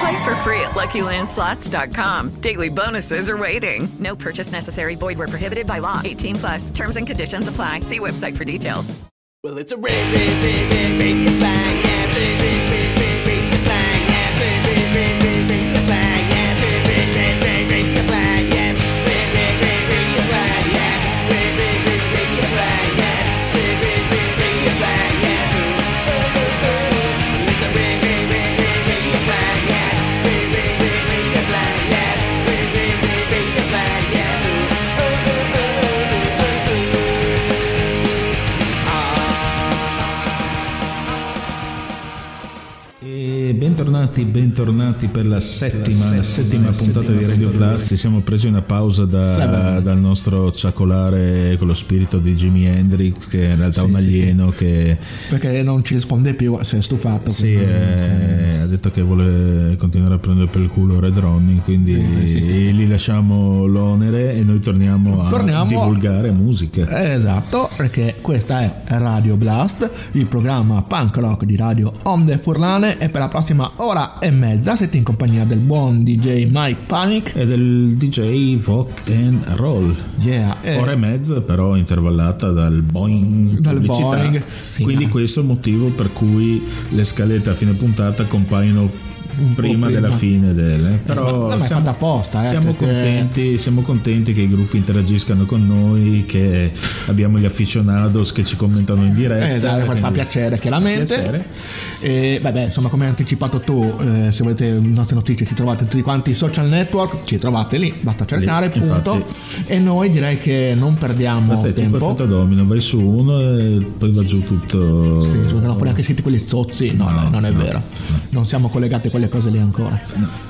Play for free at LuckyLandSlots.com. Daily bonuses are waiting. No purchase necessary. Void where prohibited by law. 18 plus. Terms and conditions apply. See website for details. Well, it's a red, red, red radio flag. Bentornati, bentornati per la settima, la settima puntata di Radio Blast. Ci siamo presi una pausa da- dal nostro ciacolare con lo spirito di Jimi Hendrix, che è in realtà è un alieno che Perché non ci risponde più, si è stufato. sì, eh, ha detto che vuole continuare a prendere per il culo Red Ronnie, quindi gli lasciamo l'onere e noi torniamo a Torniamo- divulgare musica. Eh, Esatto, perché questa è Radio Blast, il programma punk rock di Radio Onde Furlane e per la prossima ora e mezza siete in compagnia del buon DJ Mike Panic. E del DJ Rock and Roll. Yeah, e- Ora e mezza, però intervallata dal Boeing. Dal. Boeing, sì, Quindi ma- questo è il motivo per cui le scalette a fine puntata compaiono prima, prima. della fine delle. Però ma è siamo, apposta, eh, siamo perché- contenti, siamo contenti che i gruppi interagiscano con noi, che abbiamo gli aficionados che ci commentano in diretta. Eh, dai, fa quindi- piacere chiaramente. Piacere. E vabbè, insomma, come hai anticipato tu, eh, se volete le nostre notizie ci trovate tutti quanti i social network, ci trovate lì, basta cercare, Lì, punto. infatti. E noi direi che non perdiamo Questo è tipo tempo. effetto domino, vai su uno e poi va giù tutto. Sì, sono fuori anche siti quelli zozzi. No, No, dai, non è no, vero. Non siamo collegati a quelle cose lì ancora.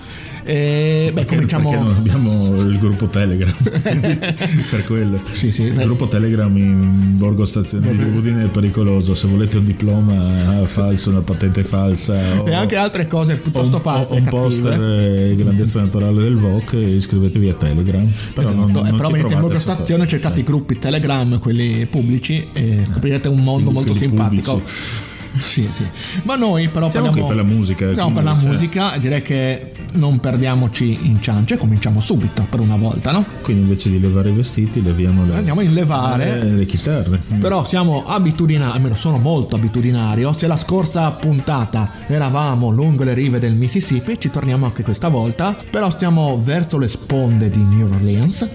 E, beh, Perché, cominciamo. perché non abbiamo il gruppo Telegram per quello Sì, sì. il gruppo Telegram in Borgo Stazione di Udine è pericoloso se volete un diploma falso una patente falsa o, E anche altre cose un, piuttosto o false. un cattive. poster eh, grandezza naturale del VOC iscrivetevi a Telegram però non, Esatto, non e ci però venite in borgo stazione, cercate sì. i gruppi Telegram, quelli pubblici, e scoprirete un mondo molto simpatico. pubblici. Sì, sì. Ma noi però Siamo parliamo, qui per la musica, Siamo per la cioè- musica direi che non perdiamoci in ciance e cominciamo subito per una volta, no? quindi invece di levare i vestiti leviamo le, Andiamo a inlevare. le, le chitarre Però siamo abitudinari, almeno sono molto abitudinario. Se la scorsa puntata eravamo lungo le rive del Mississippi, ci torniamo anche questa volta. Però stiamo verso le sponde di New Orleans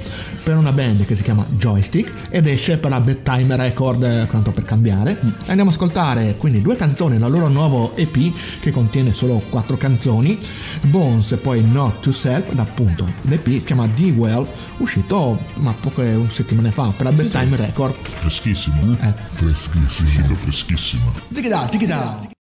per una band che si chiama Joystick ed esce per la Bedtime Record, eh, tanto per cambiare. E andiamo ad ascoltare quindi due canzoni dal loro nuovo EP che contiene solo quattro canzoni, Bones e poi Not to Self, da appunto l'EP si chiama D-Well, uscito ma poche settimane fa per la Bedtime Record. Freschissimo, eh? Eh. Freschissimo. Uscito freschissimo. Zigida, zigida.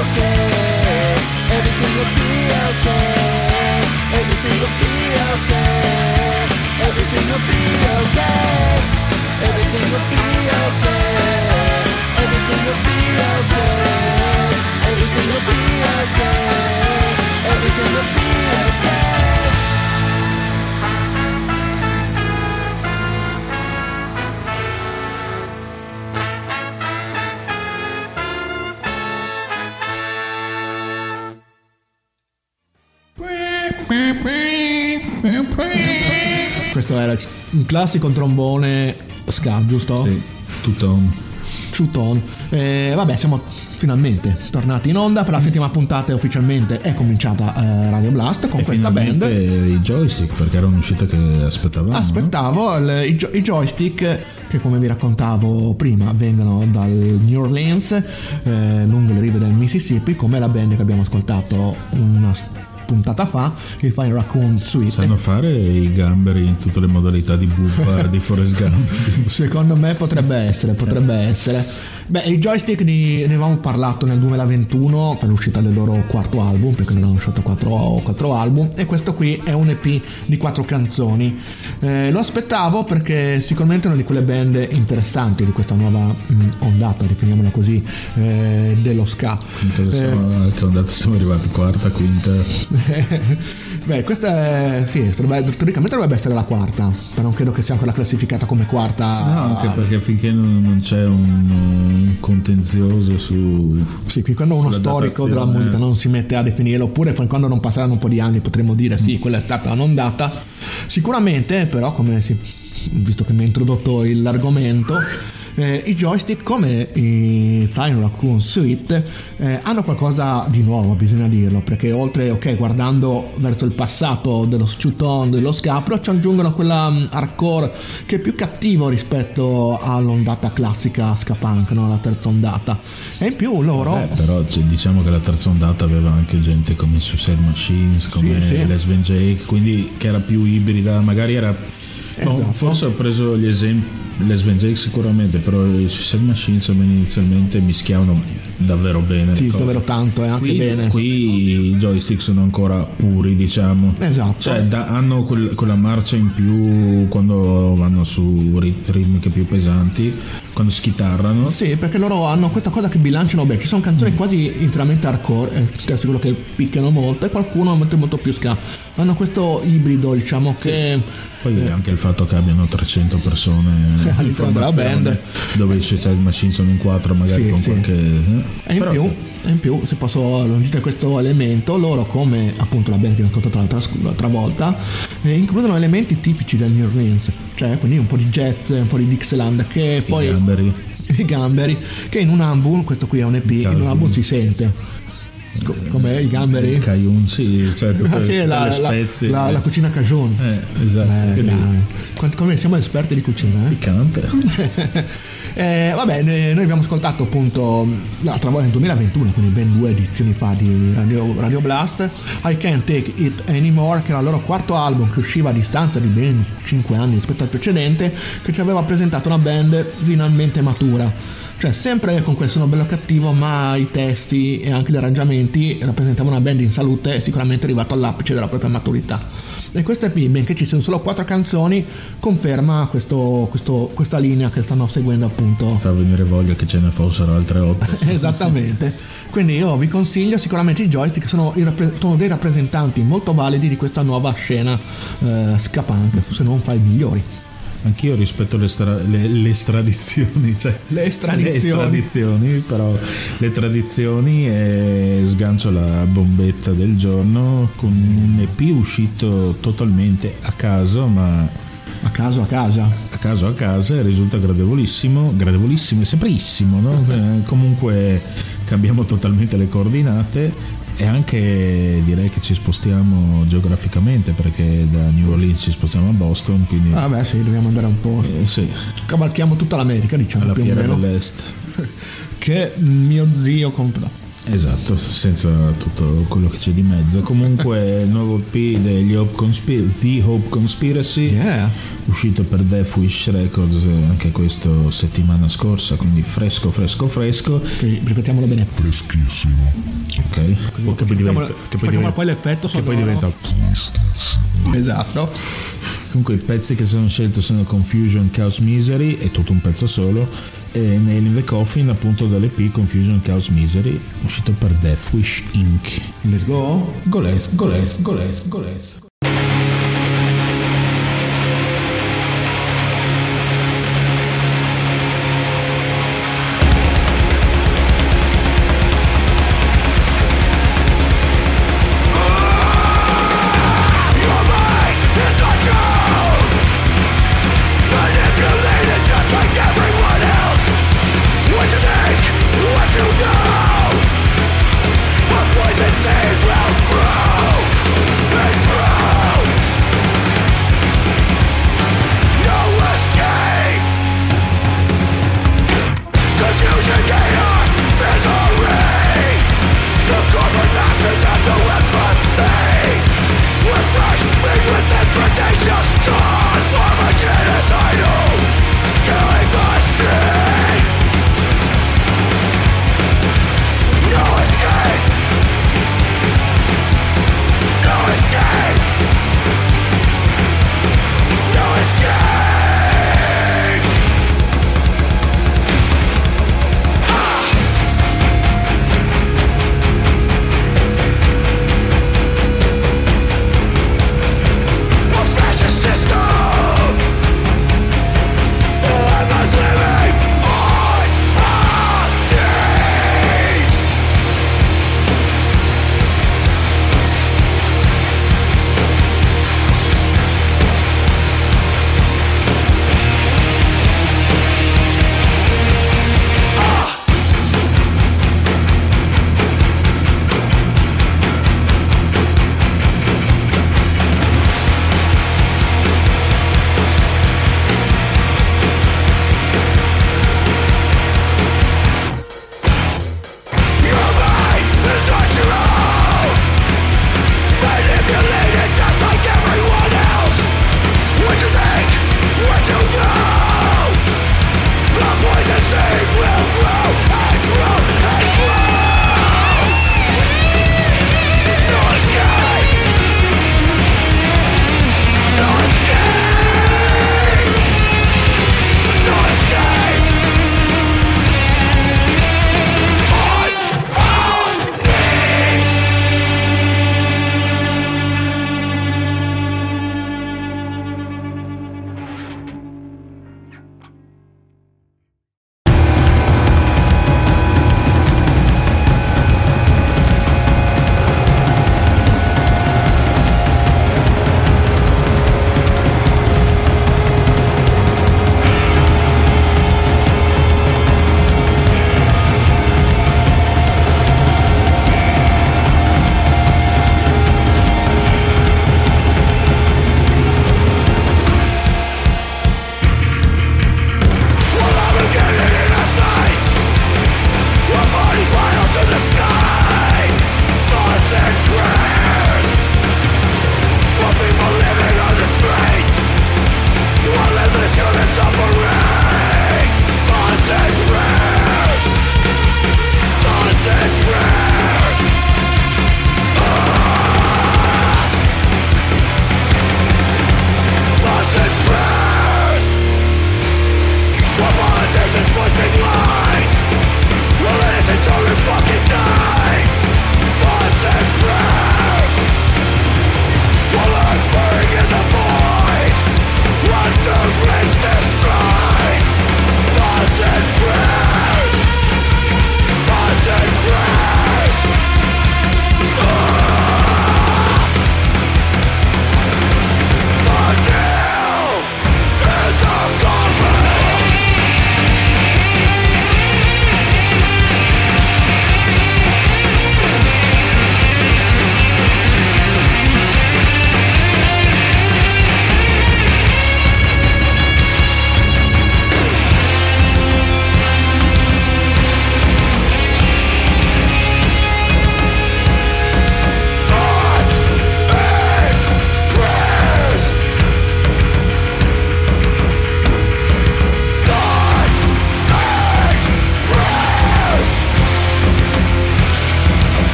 Okay. Everything will be okay. Everything will be okay. Everything will be okay. Everything will be okay. Everything will be okay. Everything will be okay. Era un classico trombone ska, giusto? Sì, tutto Tone. Eh, vabbè, siamo finalmente tornati in onda per la settima puntata ufficialmente è cominciata eh, Radio Blast con e questa band. i joystick perché era un'uscita che aspettavamo. no? Aspettavo il- i, i joystick che come vi raccontavo prima vengono dal New Orleans eh, lungo le rive del Mississippi come la band che abbiamo ascoltato una puntata fa il Fine Raccoon Suite Sanno fare i gamberi in tutte le modalità di bubba di Forrest Gump. Secondo me potrebbe essere, potrebbe essere. Beh, i joystick di- ne avevamo parlato nel 2021 per l'uscita del loro quarto album, perché ne hanno uscito quattro, quattro album, e questo qui è un EP di quattro canzoni. Eh, lo aspettavo perché sicuramente è una di quelle band interessanti di questa nuova mh, ondata, definiamola così, eh, dello ska. Cosa Eh, siamo, che ondata siamo arrivati? Quarta, quinta? Beh, questa è, sì, dovrebbe- teoricamente dovrebbe essere la quarta, però non credo che sia ancora classificata come quarta. No, anche perché finché non, non c'è un, un contenzioso su... Sì, qui quando uno storico della datazione- musica non si mette a definirlo, oppure quando non passeranno un po' di anni potremmo dire sì, quella è stata un'ondata. Sicuramente, però, come si, visto che mi ha introdotto l'argomento, eh, i joystick come i Flying Raccoon Suite eh, hanno qualcosa di nuovo, bisogna dirlo, perché oltre, ok, guardando verso il passato dello Stuton, dello Scapro, ci aggiungono quella mm, hardcore che è più cattivo rispetto all'ondata classica ska punk, no? la terza ondata. E in più loro... Eh, però cioè, diciamo che la terza ondata aveva anche gente come i Suicide Machines, come sì. Les Van Jake, quindi che era più ibrida, magari era... no, Esatto. forse ho preso gli esempi, Les Van Jake sicuramente, però i Suicide Machines almeno inizialmente mischiavano davvero bene. Sì, davvero tanto e anche Qui, bene. qui i joystick sono ancora puri, diciamo. Esatto. Cioè, da- hanno quel- quella marcia in più quando vanno su rit- ritmiche più pesanti, quando schitarrano. Sì, perché loro hanno questa cosa che bilanciano bene. Ci sono canzoni quasi interamente hardcore, eh, ti assicuro che picchiano molto, e qualcuno mette molto più ska. Hanno questo ibrido, diciamo, che Poi anche il fatto che abbiano 300 persone in All'interno della band. dove i Suicide Machine sono in quattro, magari Sì, con sì. qualche. eh. E in, Però- più, e in più, se posso aggiungere questo elemento, loro come appunto la band che abbiamo ascoltato l'altra, l'altra volta, eh, includono elementi tipici del New Orleans, cioè quindi un po' di jazz, un po' di Dixieland, che i poi... gamberi. I gamberi, che in un album, questo qui è un EP, in un Caso. album si sente. Co- Com'è i gamberi? Il Cajun, sì, cioè tutte, Ah, sì, la, le la- spezie. la- la cucina Cajun. Eh, esatto. Eh, Come siamo esperti di cucina, eh? piccante. Eh, vabbè, noi abbiamo ascoltato appunto l'altra volta nel 2021, quindi ben due edizioni fa di Radio, Radio Blast, I Can't Take It Anymore, che era il loro quarto album che usciva a distanza di ben 5 anni rispetto al precedente, che ci aveva presentato una band finalmente matura. Cioè, sempre con quel suono bello cattivo, ma i testi e anche gli arrangiamenti rappresentavano una band in salute e sicuramente arrivato all'apice della propria maturità. E questo EP, benché ci siano solo quattro canzoni, conferma questo- questo- questa linea che stanno seguendo appunto Fa venire voglia che ce ne fossero altre otto. Esattamente. Quindi io vi consiglio sicuramente i joystick sono, i rappre- sono dei rappresentanti molto validi di questa nuova scena eh, ska punk, se non fra i migliori. Anch'io rispetto le, stra- le- le stradizioni, cioè Le estradizioni. estradizioni, però le tradizioni e sgancio la bombetta del giorno con un EP uscito totalmente a caso, ma A caso a casa. a caso a casa e risulta gradevolissimo, gradevolissimo e sempreissimo, no? Eh, comunque cambiamo totalmente le coordinate e anche direi che ci spostiamo geograficamente perché da New Orleans ci spostiamo a Boston, quindi Ah beh sì, dobbiamo andare un po'. eh, sì, Cavalchiamo tutta l'America, diciamo alla più fiera dell'Est. Che mio zio comprò. Esatto, senza tutto quello che c'è di mezzo. Comunque, il nuovo EP degli Hope Conspiracy, The Hope Conspiracy, Yeah. uscito per Death Wish Records anche questo settimana scorsa, quindi fresco, fresco, fresco. Che, ripetiamolo bene. Ok, che poi diventa, che poi diventa, poi l'effetto che poi diventa Esatto. Comunque i pezzi che sono scelti sono Confusion, Chaos Misery, è tutto un pezzo solo, e Nail in the Coffin appunto dall'EP Confusion, Chaos Misery, uscito per Death Wish Inc. Let's go. Go let's, go let's, go let's, go let's.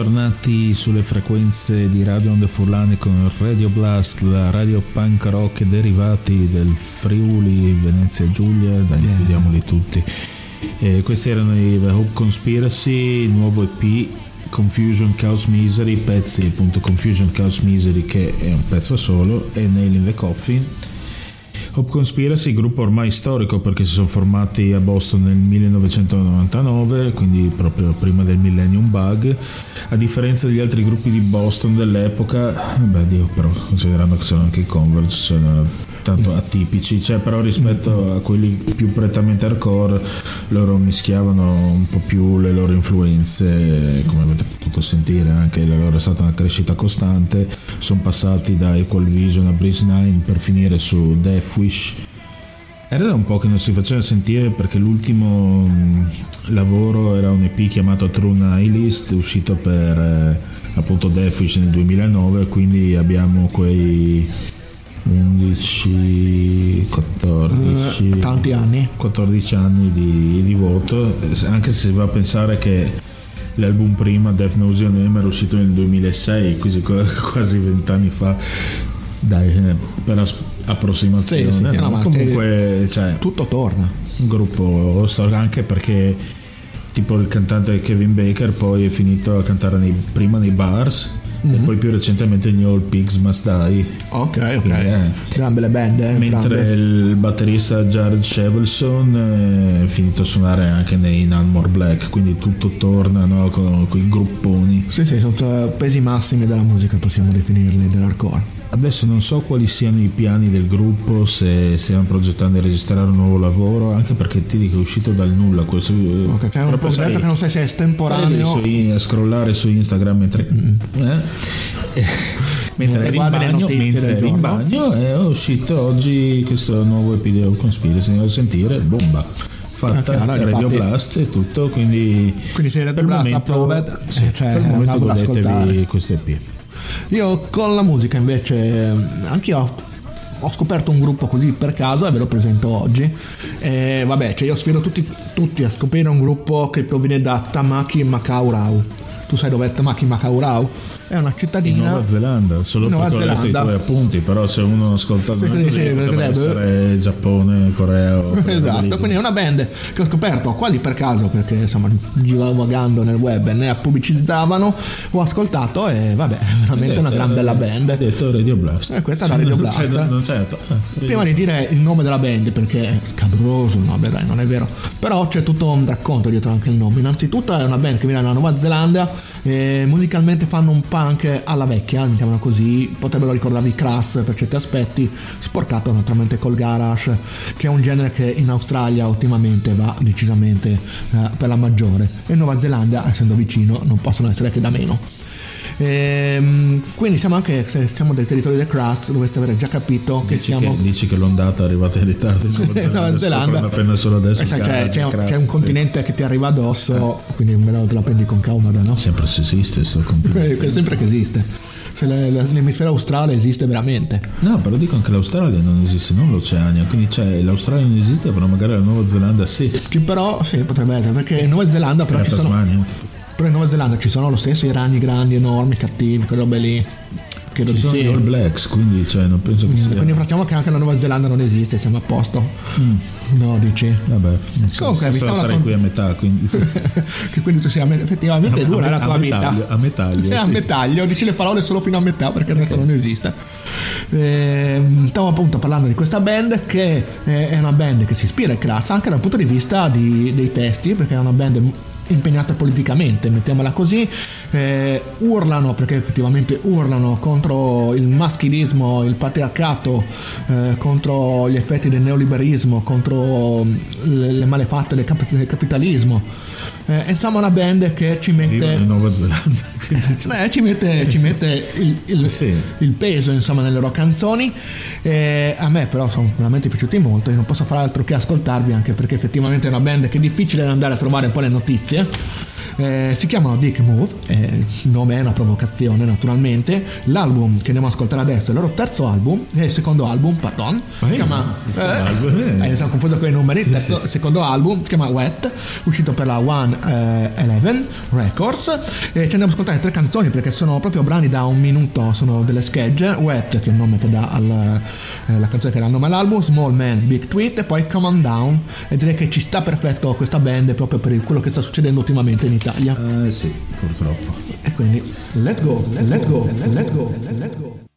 Bentornati sulle frequenze di Radio Onde Furlane con Radio Blast, la radio punk rock e derivati del Friuli, Venezia Giulia, dai, vediamoli tutti. E questi erano i The Hope Conspiracy, il nuovo EP Confusion Chaos Misery, pezzi appunto Confusion Chaos Misery che è un pezzo solo e Nail in the Coffin. Hope Conspiracy, gruppo ormai storico perché si sono formati a Boston nel 1999, quindi proprio prima del Millennium Bug. A differenza degli altri gruppi di Boston dell'epoca, beh, Dio, però considerando che sono anche i Converse, erano tanto atipici, cioè, però rispetto a quelli più prettamente hardcore, loro mischiavano un po' più le loro influenze, come avete potuto sentire, anche la loro è stata una crescita costante. Sono passati da Equal Vision a Breeze 9 per finire su Death Wish. Era da un po' che non si faceva sentire perché l'ultimo mh, lavoro era un EP chiamato True Nihilist uscito per eh, appunto Death Wish nel 2009 quindi abbiamo quei 11 14 Eh, tanti anni. 14 anni di, di voto eh, anche se si va a pensare che l'album prima Death Nose Your Name era uscito nel 2006 quindi qu- quasi vent'anni fa dai eh, per approssimazione Sì, sì, no? comunque cioè, Tutto torna. un gruppo storico anche perché tipo il cantante Kevin Baker poi è finito a cantare nei- prima nei bars e poi più recentemente negli All Pigs Must Die Ok, ok. Eh. Gran belle band, eh, mentre entrambe. il batterista Jared Shevelson è finito a suonare anche nei Nalmore Black quindi tutto torna no, con, con i grupponi Sì, sì, sono eh, pesi massimi della musica, possiamo definirli, dell'hardcore. Adesso non so quali siano i piani del gruppo, se stiamo progettando di registrare un nuovo lavoro, anche perché ti dico è uscito dal nulla questo. Ok, c'è un progetto che non sai se è estemporaneo. su a scrollare su Instagram mentre, eh? mentre eri in bagno, mentre eri in bagno è uscito oggi questo nuovo episodio Conspiracy, andiamo a sentire, bomba. Fatta Ah, chiaro, Radio Blast e tutto, quindi, Quindi se Radio Blast momento, approved, sì, eh, cioè, per il momento godetevi questo EP. Io con la musica invece, anche io ho, ho scoperto un gruppo così per caso e ve lo presento oggi. E vabbè, cioè io sfido tutti, tutti a scoprire un gruppo che proviene da Tamaki Makaurau. Tu sai dov'è Tamaki Makaurau? È una In cittadina. Nuova Zelanda, solo Nuova perché ho letto i Zelanda. tuoi appunti, però se uno ascolta sì, così sì, potrebbe essere Giappone, Corea Esatto, lì. quindi è una band che ho scoperto quasi per caso perché insomma girovagando nel web e ne pubblicizzavano, ho ascoltato e vabbè, è veramente una gran bella Hai band. detto Radio Blast. Eh, questa è la Radio Non Blast. c'è- non c'è- ah, Prima di dire il nome della band, perché è scabroso, no, beh dai, non è vero. Però c'è tutto un racconto dietro anche il nome. Innanzitutto è una band che viene dalla Nuova Zelanda, e musicalmente fanno un punk alla vecchia, mettiamola così. Potrebbero ricordarvi Crass per certi aspetti, sporcato naturalmente col garage, che è un genere che in Australia ultimamente va decisamente eh, per la maggiore. E Nuova Zelanda, essendo vicino, non possono essere che da meno. Ehm, quindi siamo anche se siamo del territorio del Crust dovreste aver già capito che Dici siamo che, dici che l'ondata è arrivata in ritardo in Nuova Zelanda, Zelanda appena solo adesso Eh, sai, il c'è, garage, c'è un, un sì. continente che ti arriva addosso quindi me lo- te la prendi con cautela no? Sempre se esiste sto continente. Eh, sempre che esiste se le- le- l'emisfero australe esiste veramente No, però dico anche l'Australia non esiste, non l'Oceania, quindi c'è l'Australia non esiste, però magari la Nuova Zelanda sì. che però sì potrebbe essere perché in Nuova Zelanda però La ci sono Tasmania, tipo. Però in Nuova Zelanda ci sono lo stesso i ragni grandi enormi cattivi quelle robe lì credo Ci sono sì gli All Blacks, quindi cioè, non penso che sia. quindi facciamo che anche la Nuova Zelanda non esiste siamo a posto Mm. no dici Vabbè, non so, Comunque, so- sarei raccont- qui a metà, quindi che quindi tu sei a me- effettivamente A- dura a- la a tua metaglio, vita a metaglio, Sei a sì. metaglio dici le parole solo fino a metà perché il resto non esiste Ehm, stavo appunto parlando di questa band che eh, è una band che si ispira ai Crass anche dal punto di vista di- dei testi perché è una band impegnata politicamente, mettiamola così, eh, urlano, perché effettivamente urlano contro il maschilismo, il patriarcato, eh, contro gli effetti del neoliberismo, contro mm, le, le malefatte del, cap- del capitalismo. Eh, insomma una band che ci mette... in Nuova Zelanda. quindi- Eh, ci mette, ci mette il, il- Sì. il peso insomma nelle loro canzoni Eh, a me però sono veramente piaciuti molto io non posso fare altro che ascoltarvi anche perché effettivamente è una band che è difficile da andare a trovare poi le notizie. Eh, si chiamano Dick Move, eh, il nome è una provocazione naturalmente. L'album che andiamo ad ascoltare adesso è il loro terzo album, è il secondo album, pardon. Ma si chiama. si album, eh. eh, sono confuso con i numeri. Sì, terzo- sì. secondo album si chiama Wet, uscito per la One eh, Eleven Records. E ci andiamo ad ascoltare tre canzoni perché sono proprio brani da un minuto, sono delle schegge. Wet, che è il nome che dà eh, la canzone che dà il nome all'album, Small Man, Big Tweet e poi Come On Down. E direi che ci sta perfetto questa band proprio per quello che sta succedendo ultimamente in Italia. Eh sì, purtroppo. E quindi, let's go, let's go, let's go, let's go. Come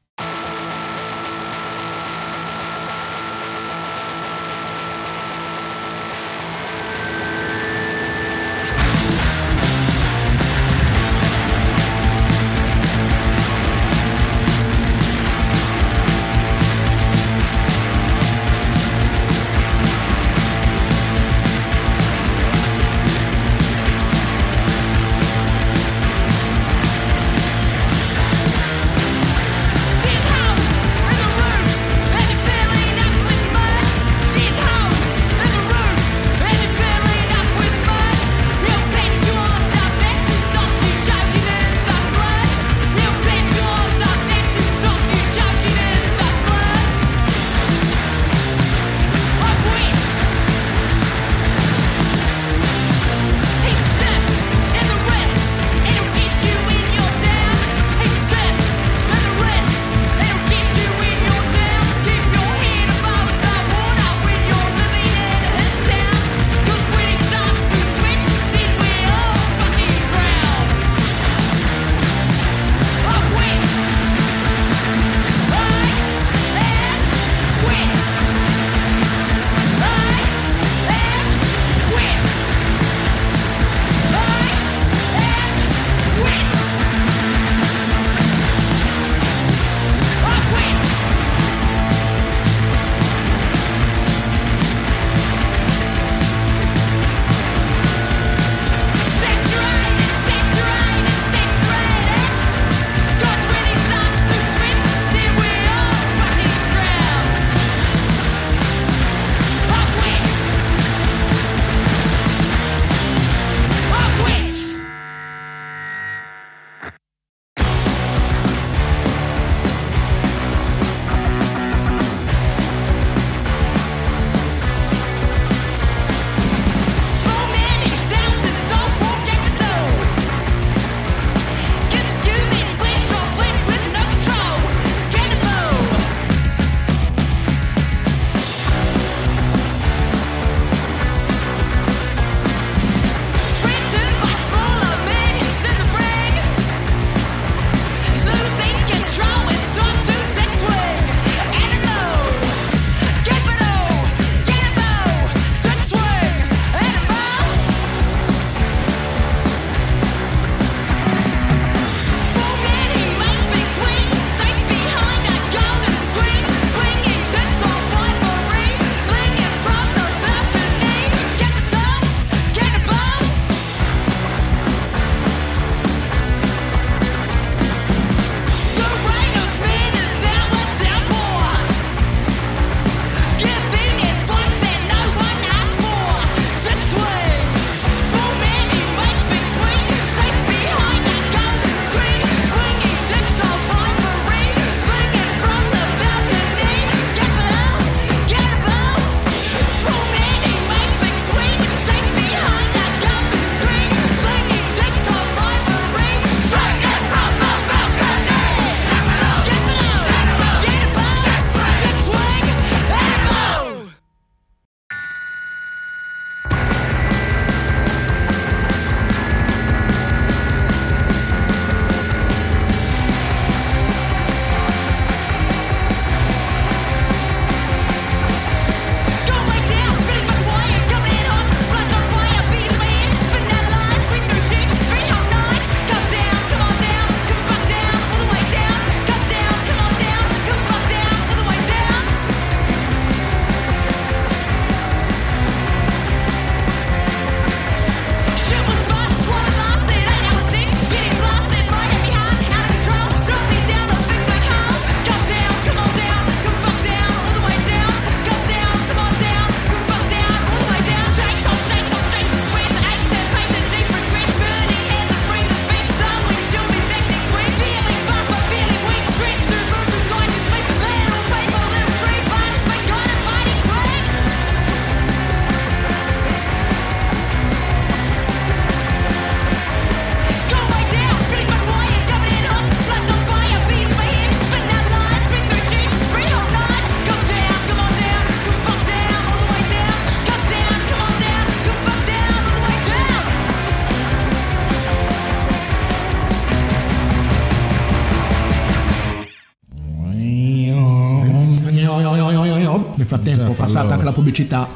fallo- anche la pubblicità,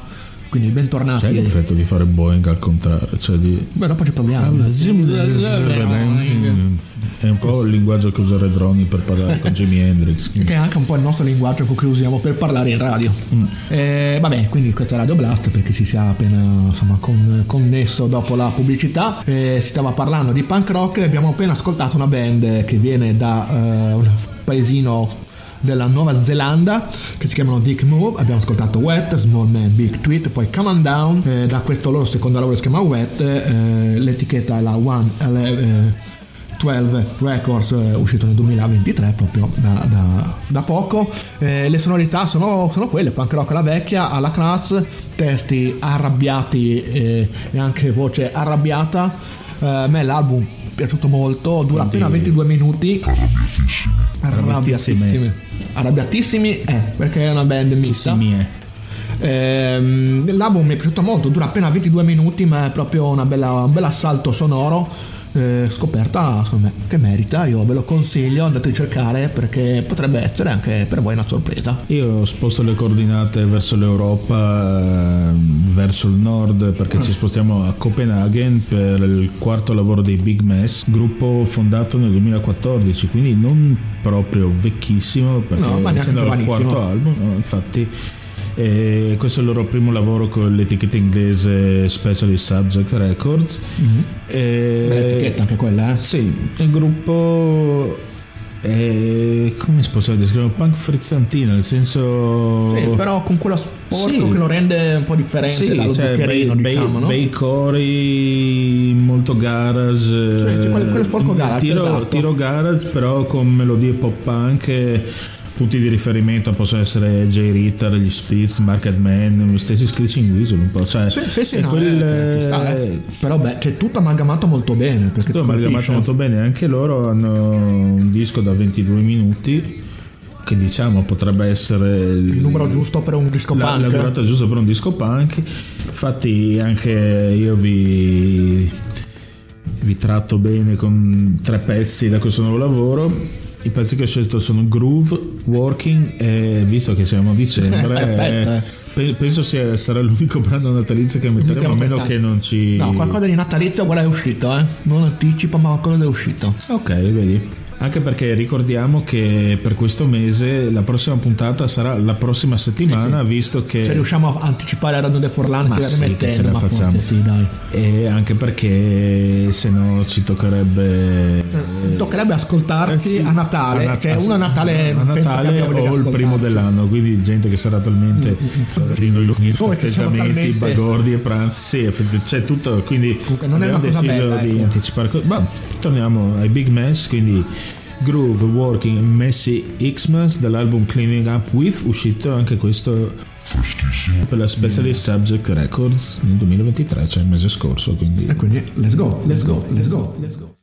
quindi bentornati. C'è l'effetto di fare Boeing al contrario, cioè di... Beh, dopo ci proviamo. È un po' il linguaggio che usa Redroni per parlare con Jimi Hendrix. Che è anche un po' il nostro linguaggio con cui usiamo per parlare in radio. Mm. Eh, vabbè, quindi questo è Radio Blast perché ci si è appena insomma, con- connesso dopo la pubblicità. Eh, si stava parlando di punk rock. Abbiamo appena ascoltato una band che viene da eh, un paesino della Nuova Zelanda che si chiamano Dick Move. Abbiamo ascoltato Wet, Small Man, Big Tweet poi Come On Down. Eh, da questo loro secondo lavoro si chiama Wet. Eh, l'etichetta è la One eh, 12 Records eh, uscito nel 2023 proprio da, da- da poco. Eh, le sonorità sono, sono quelle punk rock alla vecchia alla Kratz testi arrabbiati eh, e anche voce arrabbiata a me l'album è piaciuto molto dura appena 22 minuti. Arrabbiatissimi. Arrabbiatissimi. Eh, perché è una band mista. Mie. Ehm, l'album mi è piaciuto molto, dura appena 22 minuti, ma è proprio una bella, un bel assalto sonoro. Eh, scoperta me che merita, io ve lo consiglio, andate a cercare perché potrebbe essere anche per voi una sorpresa. Io sposto le coordinate verso l'Europa, ehm, verso il nord, perché ci spostiamo a Copenaghen per il quarto lavoro dei Big Mess, gruppo fondato nel 2014, quindi non proprio vecchissimo, perché No, ma essendo il quarto album, no, infatti. E questo è il loro primo lavoro con l'etichetta inglese Specialist Subject Records. E- Bella etichetta anche quella, eh? sì, il gruppo è come si può descrivere? Un punk frizzantino, nel senso Sì, però con quello sporco Sì. che lo rende un po' differente sì, dallo cioè, bei, diciamo, bei, no? cori, molto garage. Sì, sì, quello- quello sporco garage, Tiro, esatto. tiro garage, però con melodie pop punk. e Punti di riferimento possono essere Jay Ritter, gli Spitz, Market Man, gli stessi Screeching Weasel un po'. Cioè, Sì, sì, sì, no, quel- eh, sta, eh. Però beh, c'è tutto amalgamato molto bene. Tutto amalgamato molto bene. Anche loro hanno un disco da 22 minuti che diciamo potrebbe essere il, Il numero giusto per un disco la, punk. la durata giusta per un disco punk. Infatti anche io vi, vi tratto bene con tre pezzi da questo nuovo lavoro. I pezzi che ho scelto sono Groove, Working e visto che siamo a dicembre eh. pe- penso sia, sarà l'unico brano natalizio che metteremo a meno che non ci... No, qualcosa di natalizio guarda è uscito, eh. Non anticipo, ma qualcosa è uscito. Ok, vedi. Anche perché ricordiamo che per questo mese la prossima puntata sarà la prossima settimana, visto che... Se riusciamo a anticipare Radio De Forlan Ma sì, che ce la facciamo. forse sì, dai. E anche perché se no ci toccherebbe... Toccherebbe ascoltarci Eh sì, a Natale, Nat- cioè uno a Natale, a Natale o il primo dell'anno, quindi gente che sarà talmente rindo i lunghi Come che siamo festeggiamenti, talmente- bagordi e pranzi, sì, c'è tutto, quindi Comunque non è abbiamo una cosa deciso bella, di ecco. anticipare. Ma torniamo ai Big Mess, quindi Groove, Working, Messy Xmas dall'album Cleaning Up With, uscito anche questo per la Specialist Subject Records nel 2023, cioè il mese scorso, quindi E quindi let's go, let's go, let's go, let's go.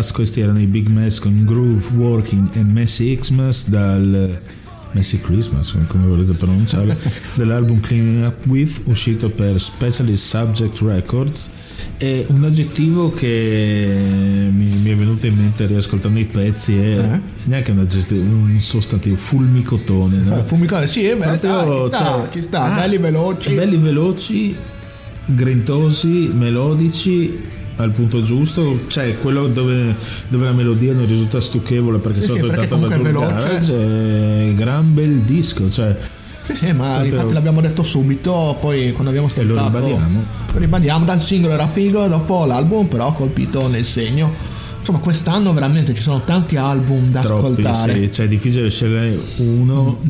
Blast, questi erano i Big Mess con Groove Working e Messy Xmas dal Messy Christmas, come volete pronunciarlo, dell'album Cleaning Up With uscito per Specialist Subject Records e un aggettivo che mi, mi è venuto in mente riascoltando i pezzi è Eh? neanche un, aggettivo, un sostantivo fulmicotone no? Eh, Fumicone, sì, eh, beh, dai, ci sta, cioè, ci sta, ah, belli veloci. belli veloci grintosi melodici al punto giusto cioè quello dove, dove la melodia non risulta stucchevole perché Sì, sotto sì, è tanto comunque è veloce. garage è gran bel disco cioè Sì, sì, ma Proprio- infatti l'abbiamo detto subito, poi quando abbiamo E lo ascoltato... ribadiamo. Lo ribadiamo, dal singolo era figo, dopo l'album però ha colpito nel segno. Insomma, quest'anno veramente ci sono tanti album da troppi ascoltare. sì, cioè è difficile scegliere uno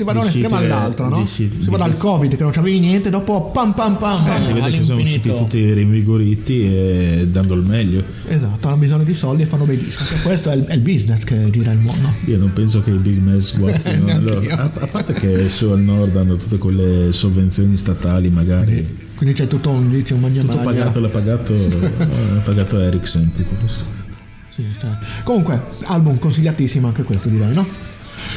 Si va da un estremo all'altro, no? di usci- si va dal Covid che non c'avevi niente, dopo pam pam pam, Eh, si vede che sono usciti tutti rinvigoriti e dando il meglio Esatto, hanno bisogno di soldi e fanno bei dischi. Anche questo è il, è il business che gira il mondo. io non penso che i big mess guazzino io. a, a parte che su al nord hanno tutte quelle sovvenzioni statali magari Quindi c'è tutto un dice un tutto pagato l'ha pagato, l'ha pagato Ericsson questo. Sì, cioè. Comunque, album consigliatissimo anche questo direi, no?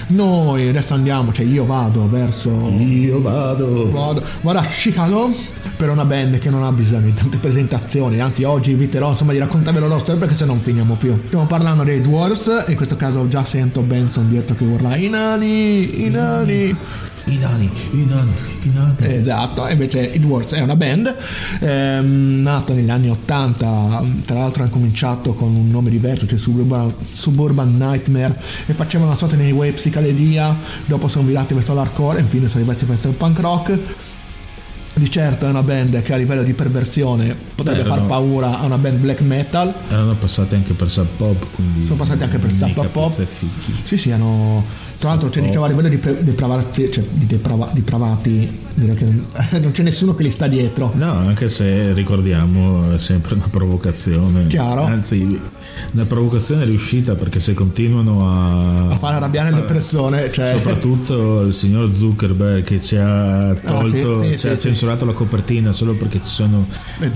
Noi adesso andiamo, cioè io vado verso. io vado Vado, vado a Chicago per una band che non ha bisogno di tante presentazioni, anzi oggi eviterò insomma di raccontarvi la loro storia perché se non finiamo più. Stiamo parlando dei Dwarfs, in questo caso già sento Benson dietro che urla i nani, i nani. I nani i nani i nani Esatto, invece i Dwarfs è una band ehm, nata negli anni 80, tra l'altro hanno cominciato con un nome diverso, cioè Suburban, Suburban Nightmare, e facevano una sorta di new wave psicadelia, dopo sono virati verso l'hardcore e infine sono arrivati verso il punk rock. Di certo è una band che a livello di perversione potrebbe Beh, far erano- paura a una band black metal. erano passati anche per Sub Pop quindi Sono passati anche per Sub Pop. Sì, sì, hanno. Tra l'altro, cioè, diceva a livello di pre- depravazzi- cioè, di deprava- depravati, direi che non c'è nessuno che li sta dietro. No, anche se ricordiamo è sempre una provocazione. Chiaro. Anzi, una provocazione riuscita perché se continuano a, A fare arrabbiare le persone, cioè. soprattutto il signor Zuckerberg che ci ha tolto, sì, sì, ci sì, ha censurato la copertina solo perché ci sono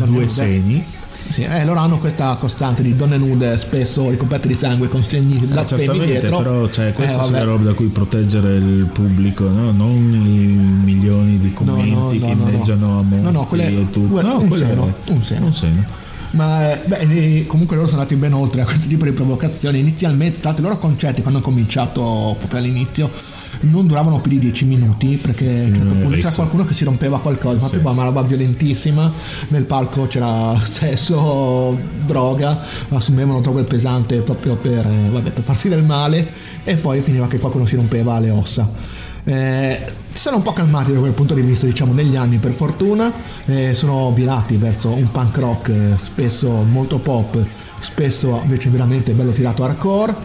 due segni. Sì, eh, loro hanno questa costante di donne nude, spesso ricoperte di sangue con segni Eh, blasfemi certamente, dietro. però cioè, Eh, questa è vabbè. la roba da cui proteggere il pubblico, no? non i milioni di no, commenti no, che no, no. inneggiano a monti No, no, quelle- e tutto. due- No, un seno, è- un seno. un seno. Ma eh, beh, eh, comunque loro sono andati ben oltre a questo tipo di provocazioni. Inizialmente, l'altro, i loro concerti quando hanno cominciato proprio all'inizio non duravano più di 10 minuti perché a un certo c'era qualcuno che si rompeva qualcosa, ma proprio una roba violentissima. Nel palco c'era sesso, droga, assumevano troppo il pesante proprio per, eh, vabbè, per farsi del male e poi finiva che qualcuno si rompeva le ossa. Eh, sono un po' calmati da quel punto di vista, diciamo, negli anni per fortuna, eh, sono virati verso un punk rock eh, spesso molto pop, spesso invece veramente bello tirato hardcore.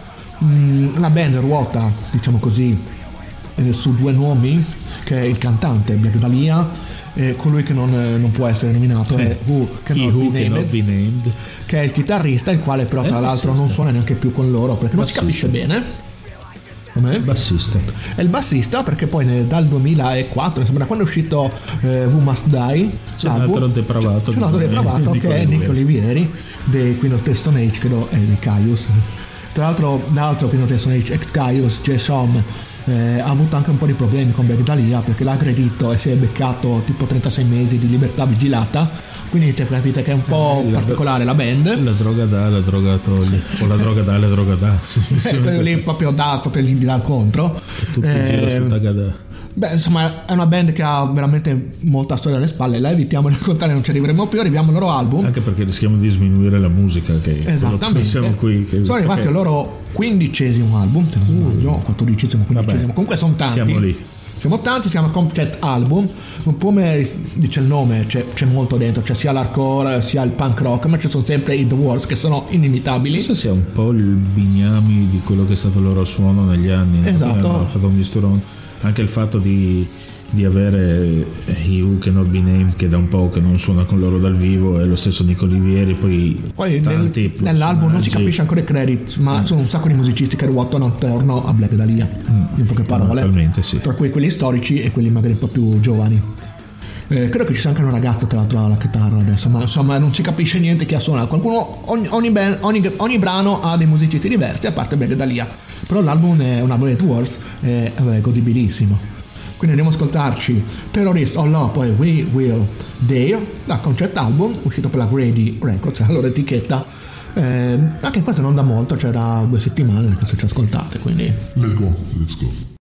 Mm, la band ruota, diciamo così, eh, su due nomi, che è il cantante Black Dahlia e colui che non, eh, non può essere nominato è Who He Cannot who Be cannot be named. che è il chitarrista, il quale però tra il l'altro non suona neanche più con loro perché non si capisce bene. Com'è? Bassista. È il bassista perché poi nel- dal 2004, insomma, da quando è uscito eh, Who Must Die, C'è un l'album, altro depravato c'è un altro di- depravato di che è Nico Olivieri dei Queen of the Stone Age, credo è di Caius. Tra l'altro, l'altro Queen of the Stone Age, ex Caius, Jason, eh, ha avuto anche un po' di problemi con Black Dahlia perché l'ha aggredito e si è beccato tipo 36 mesi di libertà vigilata. Quindi te capite che è un po' Eh, la- particolare la band. La droga dà, la droga toglie. O la droga dà, la droga dà. Eh, quello lì proprio da, proprio lì dal contro. Tutto il giro Eh, su Tagada. Beh, insomma, è una band che ha veramente molta storia alle spalle. La evitiamo di raccontare, non ci arriveremo più. Arriviamo al loro album. Anche perché rischiamo di sminuire la musica che Esattamente. siamo qui. Che, sono arrivati che- al loro quindicesimo album, se non sbaglio, quattordicesimo, quindicesimo. Vabbè, Comunque sono tanti. siamo lì. Siamo tanti, siamo Comptet Album. Un po' come dice il nome, c'è, c'è molto dentro, c'è sia l'hardcore sia il punk rock, ma ci sono sempre i The Wars che sono inimitabili. Penso sia un po' il bignami di quello che è stato il loro suono negli anni. Esatto. Hanno fatto un misturone anche il fatto di, di avere eh, Hugh che non be named che da un po' che non suona con loro dal vivo e lo stesso Nico Olivieri poi, poi tanti nel, nell'album non si capisce ancora i credit ma mm. sono un sacco di musicisti che ruotano attorno a Black Dahlia mm. in poche parole no, sì. tra cui quelli storici e quelli magari un po' più giovani eh, credo che ci sia anche una ragazza tra l'altro alla chitarra adesso, ma insomma non si capisce niente chi ha suonato. Qualcuno, ogni, ogni, ben, ogni, ogni brano ha dei musicisti diversi, a parte Bede Dalia però l'album è un album di Tours è, godibilissimo. Quindi andiamo a ascoltarci. Terrorist Oh No poi We Will Dare da concept album uscito per la Grady Records allora etichetta. Eh, anche questo non da molto c'era cioè due settimane che se ci ascoltate quindi let's go let's go.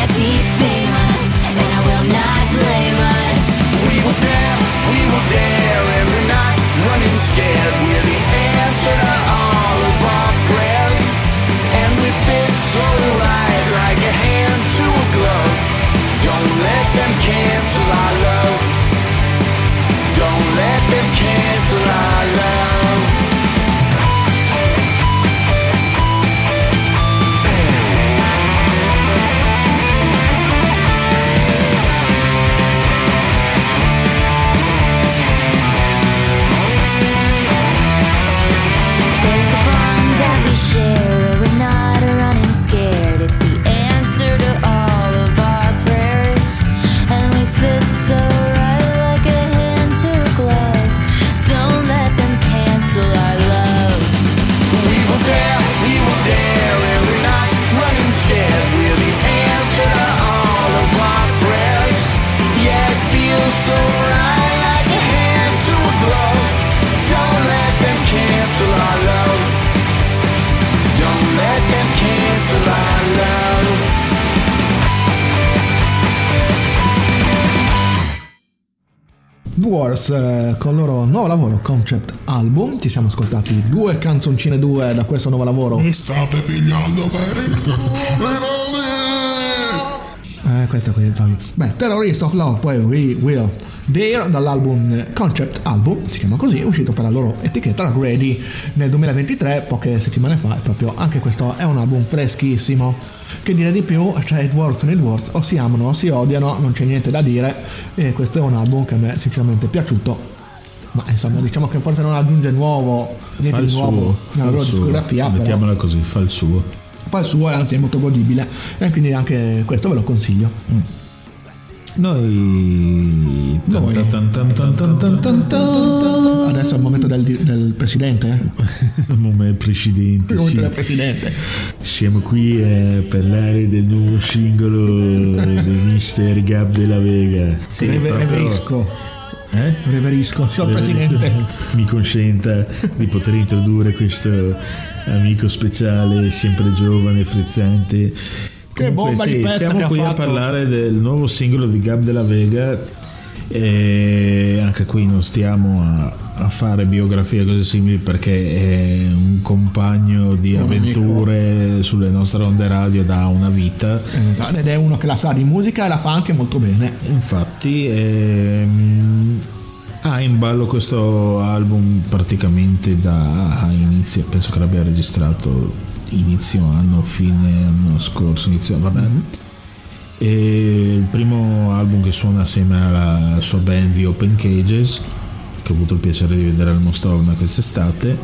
can't defend loro nuovo lavoro concept album. Ci siamo ascoltati due canzoncine due da questo nuovo lavoro. Mi state pigliando per il culo. Eh, questo qui, Fabio. Beh, Terrorist of Love, poi We Will Dare dall'album Concept Album, si chiama così, è uscito per la loro etichetta la Grady nel 2023, poche settimane fa, e proprio anche questo è un album freschissimo. Che dire di più, cioè Edwards e Edwards o si amano o si odiano, non c'è niente da dire, e questo è un album che a me sinceramente è piaciuto. Ma insomma, diciamo che forse non aggiunge nuovo, niente di nuovo suo, nella loro discografia, però mettiamola così, fa il suo. fa il suo e anzi è molto godibile, e quindi anche questo ve lo consiglio. Noi... Noi. Tan. Adesso è il momento del, del presidente, eh? Il momento precedente. Il momento del presidente. Siamo qui a parlare del nuovo singolo di Mr. Gab della Vega. Sì, Reve- proprio- reverisco, Eh? reverisco, signor presidente. Mi consenta di poter introdurre questo amico speciale, sempre giovane, frizzante. Che bomba di pezza siamo qui a fatto. parlare del nuovo singolo di Gab della Vega. E anche qui non stiamo a, a fare biografie cose simili perché è un compagno di Un avventure sulle nostre onde radio da una vita. Esatto, Ed è uno che la sa di musica e la fa anche molto bene. Infatti ehm, ha in ballo questo album praticamente da inizio, penso che l'abbia registrato inizio anno, fine anno scorso, inizio, vabbè. E il primo album che suona assieme alla sua band The Open Cages, che ho avuto il piacere di vedere al Mostorna quest'estate.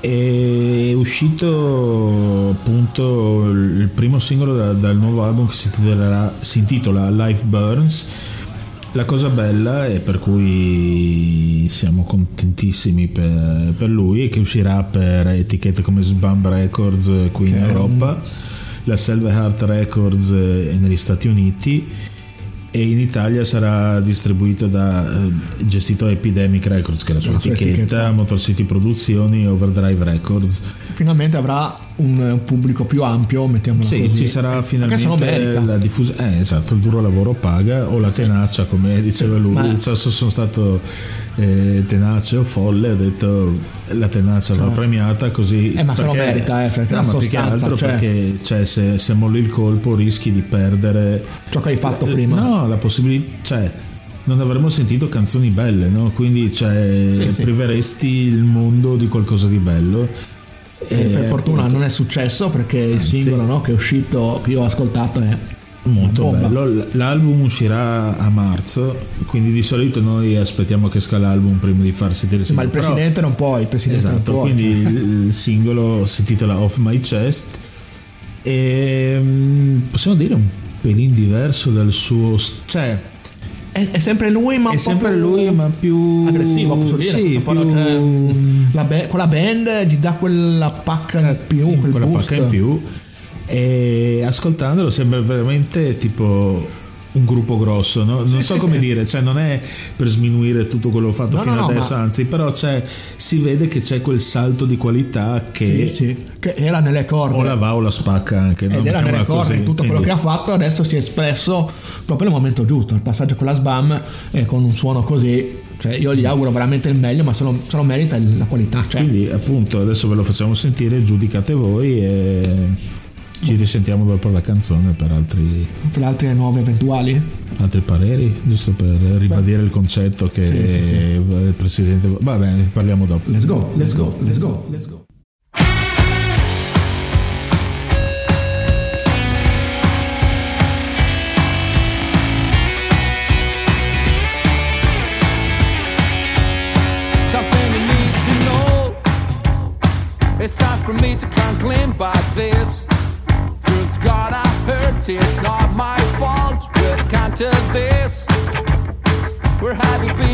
È uscito appunto il primo singolo da- dal nuovo album che si, intitolerà- si intitola Life Burns. La cosa bella e per cui siamo contentissimi per, per lui è che uscirà per etichette come Sbam Records qui in Europa, la Selve Heart Records eh, negli Stati Uniti e in Italia sarà distribuito da eh, gestito da Epidemic Records che è la sua etichetta, etichetta. Motor City Produzioni Overdrive Records Finalmente avrà un pubblico più ampio, mettiamola sì, così. ci sarà Perché finalmente la diffusione. Eh, esatto, il duro lavoro paga o la tenacia, come diceva lui. Ma- Cioè, se sono stato eh, tenace o folle, ho detto la tenacia va premiata così. Eh, ma se lo merita, eh, perché no, la ma più che altro c'è. perché cioè, se, se molli il colpo rischi di perdere Ciò che hai fatto prima. No, la possibilità. Cioè, non avremmo sentito canzoni belle, no? Quindi cioè, Sì, sì. priveresti il mondo di qualcosa di bello. E per fortuna non è successo perché il singolo no, che è uscito, che io ho ascoltato, è Molto bello. L'album uscirà a marzo, quindi di solito noi aspettiamo che esca l'album prima di far sentire il ma il Però- presidente non può, il presidente esatto, non può. quindi il, il singolo si intitola Off My Chest e mm, possiamo dire un pelin diverso dal suo... cioè È, è sempre lui, ma è un po' sempre più lui ma più... aggressivo, posso dire. Sì, più... cioè, la be- con la band gli dà quella pacca in più, quel quella boost. pacca in più e ascoltandolo sembra veramente tipo un gruppo grosso no? non so come dire cioè non è per sminuire tutto quello fatto No, fino no, adesso ma- anzi però c'è, si vede che c'è quel salto di qualità che che era nelle corde. o la va o la spacca anche ed era nelle corde così. tutto quello Quindi- che ha fatto adesso si è espresso proprio nel momento giusto il passaggio con la SBAM e con un suono così cioè io gli auguro veramente il meglio ma se lo, se lo merita la qualità cioè, quindi appunto adesso ve lo facciamo sentire giudicate voi e ci risentiamo dopo la canzone per altri, per altre nuove eventuali? Altri pareri? Giusto per ribadire il concetto che Sì, sì, sì. il presidente va bene parliamo dopo. Let's go let's go let's go let's go. Time for me to clean by this. it's not my fault. We've come to this. We're happy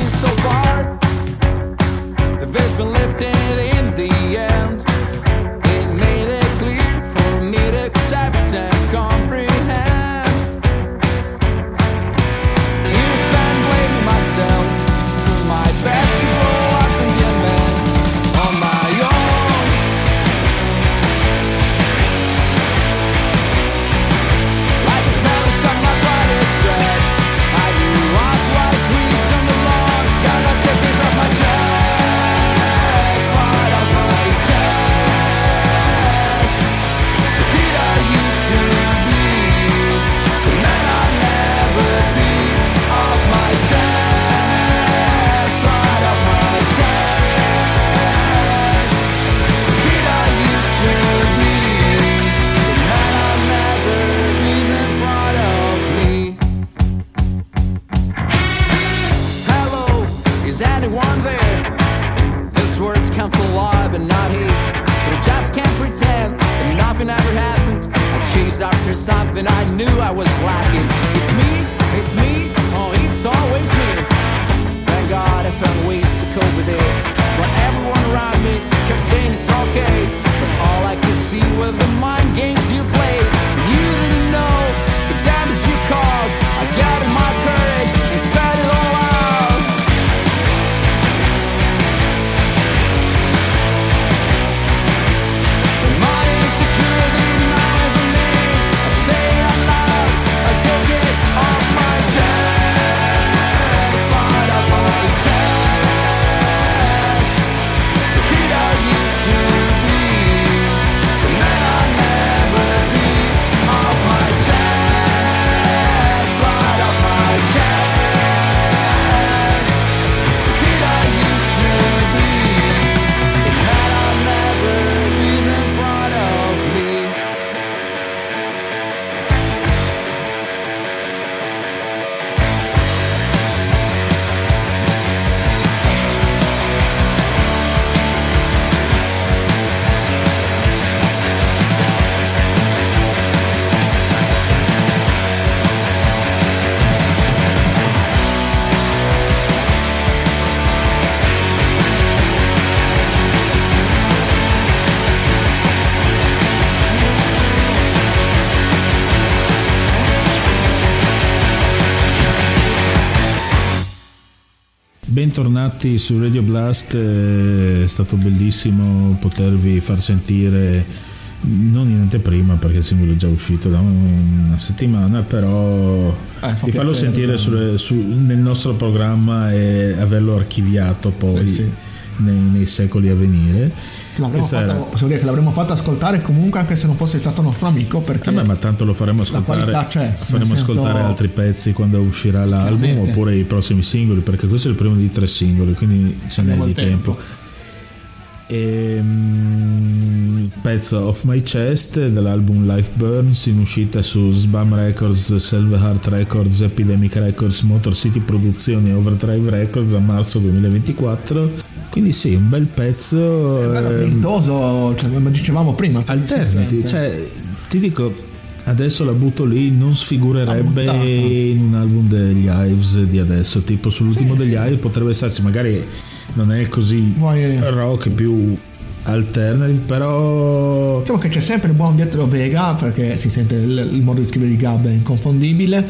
Bentornati su Radio Blast, eh, è stato bellissimo potervi far sentire non in anteprima perché il singolo è già uscito da una settimana, però Eh, di farlo sentire dai. sul- su- nel nostro programma e averlo archiviato poi Eh, sì. nei, nei secoli a venire. L'avremmo Questa era- fatto, dire che l'avremmo fatto ascoltare comunque anche se non fosse stato nostro amico perché Vabbè, ma tanto lo faremo ascoltare. faremo nel senso- ascoltare altri pezzi quando uscirà l'album oppure i prossimi singoli, perché questo è il primo di tre singoli, quindi ce n'è di tempo. tempo. Ehm, il pezzo Off My Chest dell'album Life Burns in uscita su Sbam Records, Silver Heart Records, Epidemic Records, Motor City Produzioni e Overdrive Records a marzo 2024. Quindi sì, un bel pezzo. bello ehm, grintoso, cioè, come dicevamo prima. alternati, cioè ti dico adesso la butto lì non sfigurerebbe in un album degli Hives di adesso tipo sull'ultimo degli Hives potrebbe esserci magari non è così Vuoi- rock più alternative però Diciamo che c'è sempre il buon dietro Vega perché si sente il, il modo di scrivere di Gab è inconfondibile.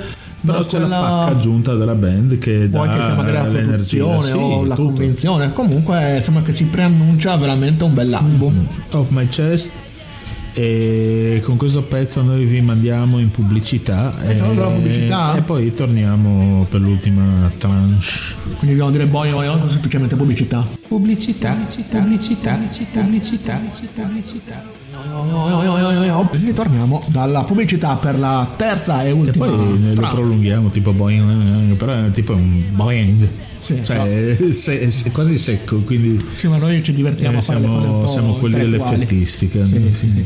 però c'è la pacca aggiunta della band che che dà sia magari la l'energia sì, o la tutto. convinzione, comunque sembra che si preannuncia veramente un bell'album. Off My Chest e con questo pezzo noi vi mandiamo in pubblicità e, pubblicità? e poi torniamo per l'ultima tranche Quindi dobbiamo dire boing o semplicemente pubblicità. Pubblicità, pubblicità, pubblicità, pubblicità, pubblicità. Ritorniamo dalla pubblicità per la terza e E ultima. poi ne lo prolunghiamo tipo boing, però è tipo un boing. Sì, cioè è, se- è quasi secco, quindi Sì, ma noi ci divertiamo Eh, a fare siamo- siamo quelli dell'effettistica. Sì, sì, sì.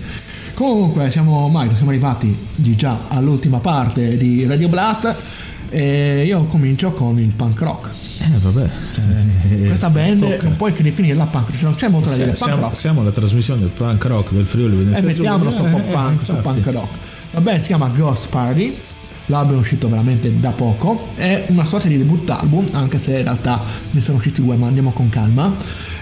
Comunque siamo Mario, siamo arrivati già all'ultima parte di Radio Blast e io comincio con il punk rock. eh, vabbè. Eh, Questa band tocca. non puoi che definirla punk, cioè non c'è molto da dire. Siamo, Punk rock. siamo alla trasmissione del punk rock del Friuli E Venezia mettiamolo sto Giulia. po' Eh, punk, sto infatti. punk rock. La band si chiama Ghost Party, l'album è uscito veramente da poco, è una sorta di debut album, anche se in realtà ne sono usciti due, ma andiamo con calma.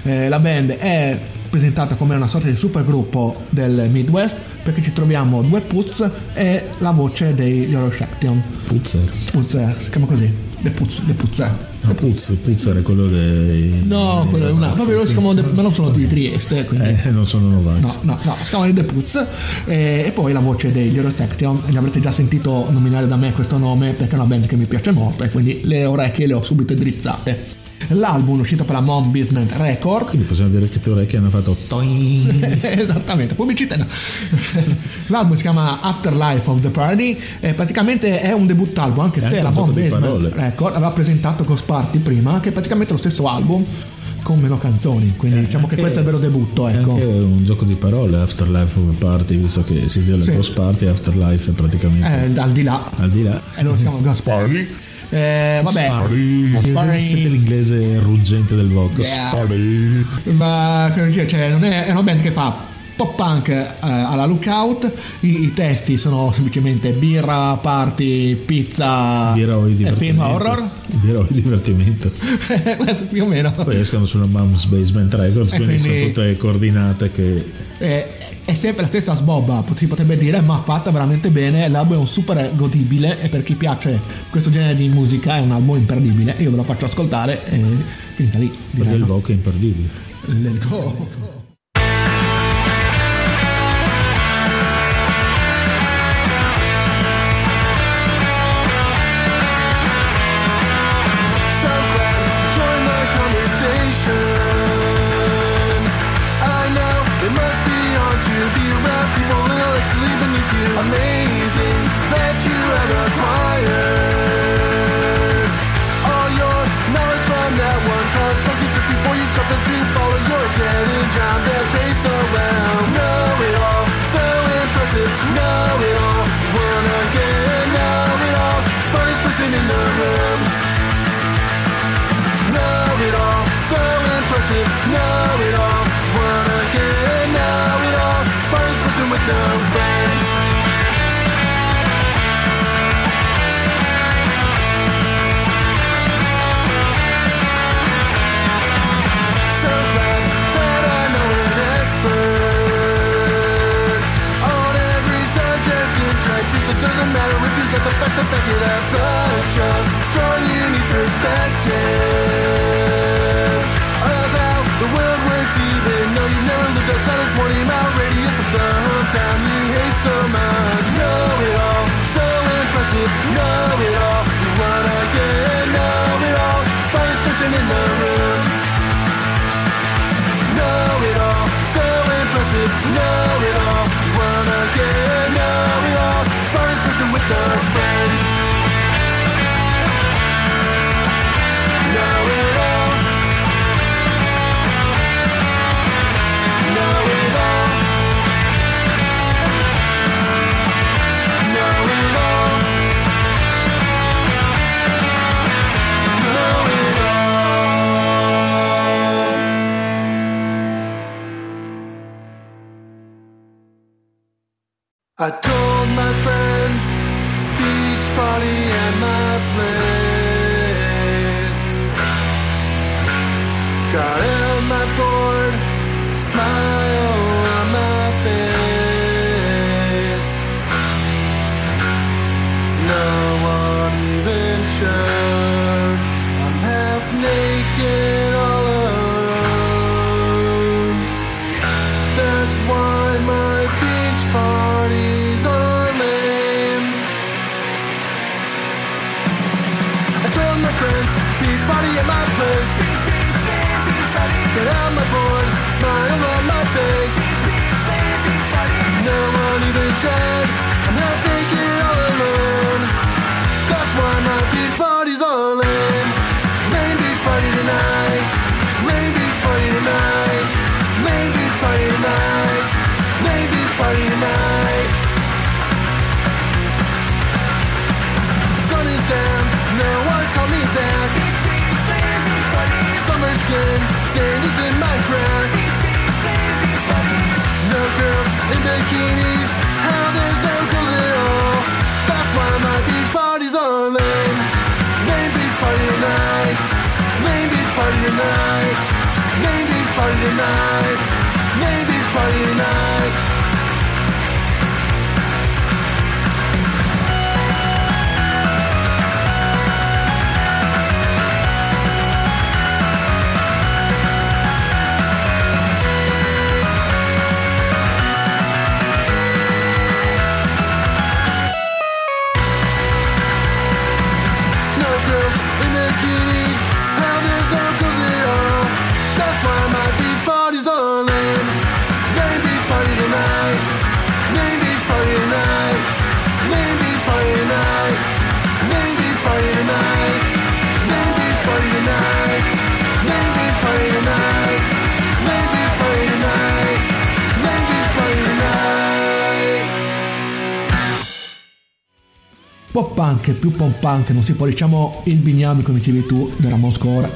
Eh, la band è presentata come una sorta di supergruppo del Midwest, perché ci troviamo due Putz e la voce degli Euroshaction. Puzzer. Puzzer, si chiama così, The Putz, The Puzzer. No, Puzz, Puzzer è quello dei. No, quello è una, proprio loro si chiamano ma non sono di Trieste, quindi... Eh, non sono Novax. No, no, no, si chiamano The Putz e, e poi la voce degli Eurosection, li avrete già sentito nominare da me questo nome perché è una band che mi piace molto e quindi le orecchie le ho subito drizzate. L'album è uscito per la Mom Business Record Quindi possiamo dire che te orecchie hanno fatto. Esattamente, pubblicità no. L'album si chiama Afterlife of the Party e praticamente è un debut album, anche È se la Basement parole. Record aveva presentato Ghost Party prima, che è praticamente lo stesso album con meno canzoni, quindi diciamo che questo è il vero debutto, È ecco. anche un gioco di parole, Afterlife of a Party, visto che si dice Sì. Ghost Party, Afterlife è praticamente Eh, al di là al di là. e loro si chiamano Ghost Party. Eh, vabbè, Spari. Siete l'inglese ruggente del Voco. Yeah. Spari. ma cioè, cioè, non è, è una band che fa pop punk eh, alla lookout. I, I testi sono semplicemente birra, party, pizza Birra o e film horror. Birra o il divertimento. Più o meno. Poi escono sulla Mom's Basement Records, E quindi, sono quindi- tutte coordinate che Eh, è sempre la stessa sbobba, si potrebbe dire, ma fatta veramente bene. L'album è un super godibile e per chi piace questo genere di musica è un album imperdibile. Io ve lo faccio ascoltare e finita lì. perché il no? Voco è imperdibile. Let's go. Impressive. Know it all, wanna get know it all. Smartest person with no friends. So glad that I know an expert on every subject practice. It doesn't matter if you got the facts to it. Such a strong, unique perspective the world works. Even though you never lived outside a 20 mile radius of the hometown you hate so much. Know it all, so impressive. Know it all, you wanna get know it all. Smartest person in the room. Know it all, so impressive. Know it all, wanna get know it all. Smartest person with the friends. I told più pop punk non si può diciamo il bignami come dicevi tu della Moscore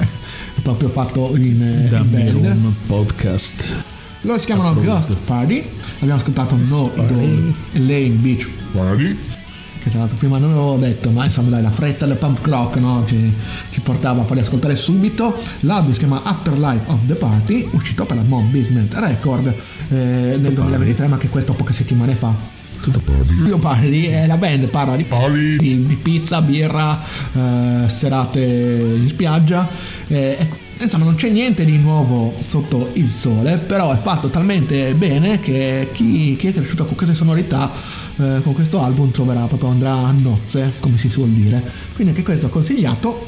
è proprio fatto in, in Dammi band Room Podcast. loro si chiamano Ghost Party. Abbiamo ascoltato No Idol Lane Beach. Party. Che tra l'altro prima non l'avevo detto ma insomma dai la fretta del punk rock no? ci, ci portava a farli ascoltare subito. L'album si chiama Afterlife of the Party uscito per la Mob Basement Record eh, nel 2023 ma anche questo poche settimane fa io parli, eh, la band parla di, di, di pizza, birra, eh, serate in spiaggia. eh, e, insomma, non c'è niente di nuovo sotto il sole, però è fatto talmente bene che chi, chi è cresciuto con queste sonorità, eh, con questo album, troverà proprio andrà a nozze, come si suol dire. Quindi anche questo è consigliato.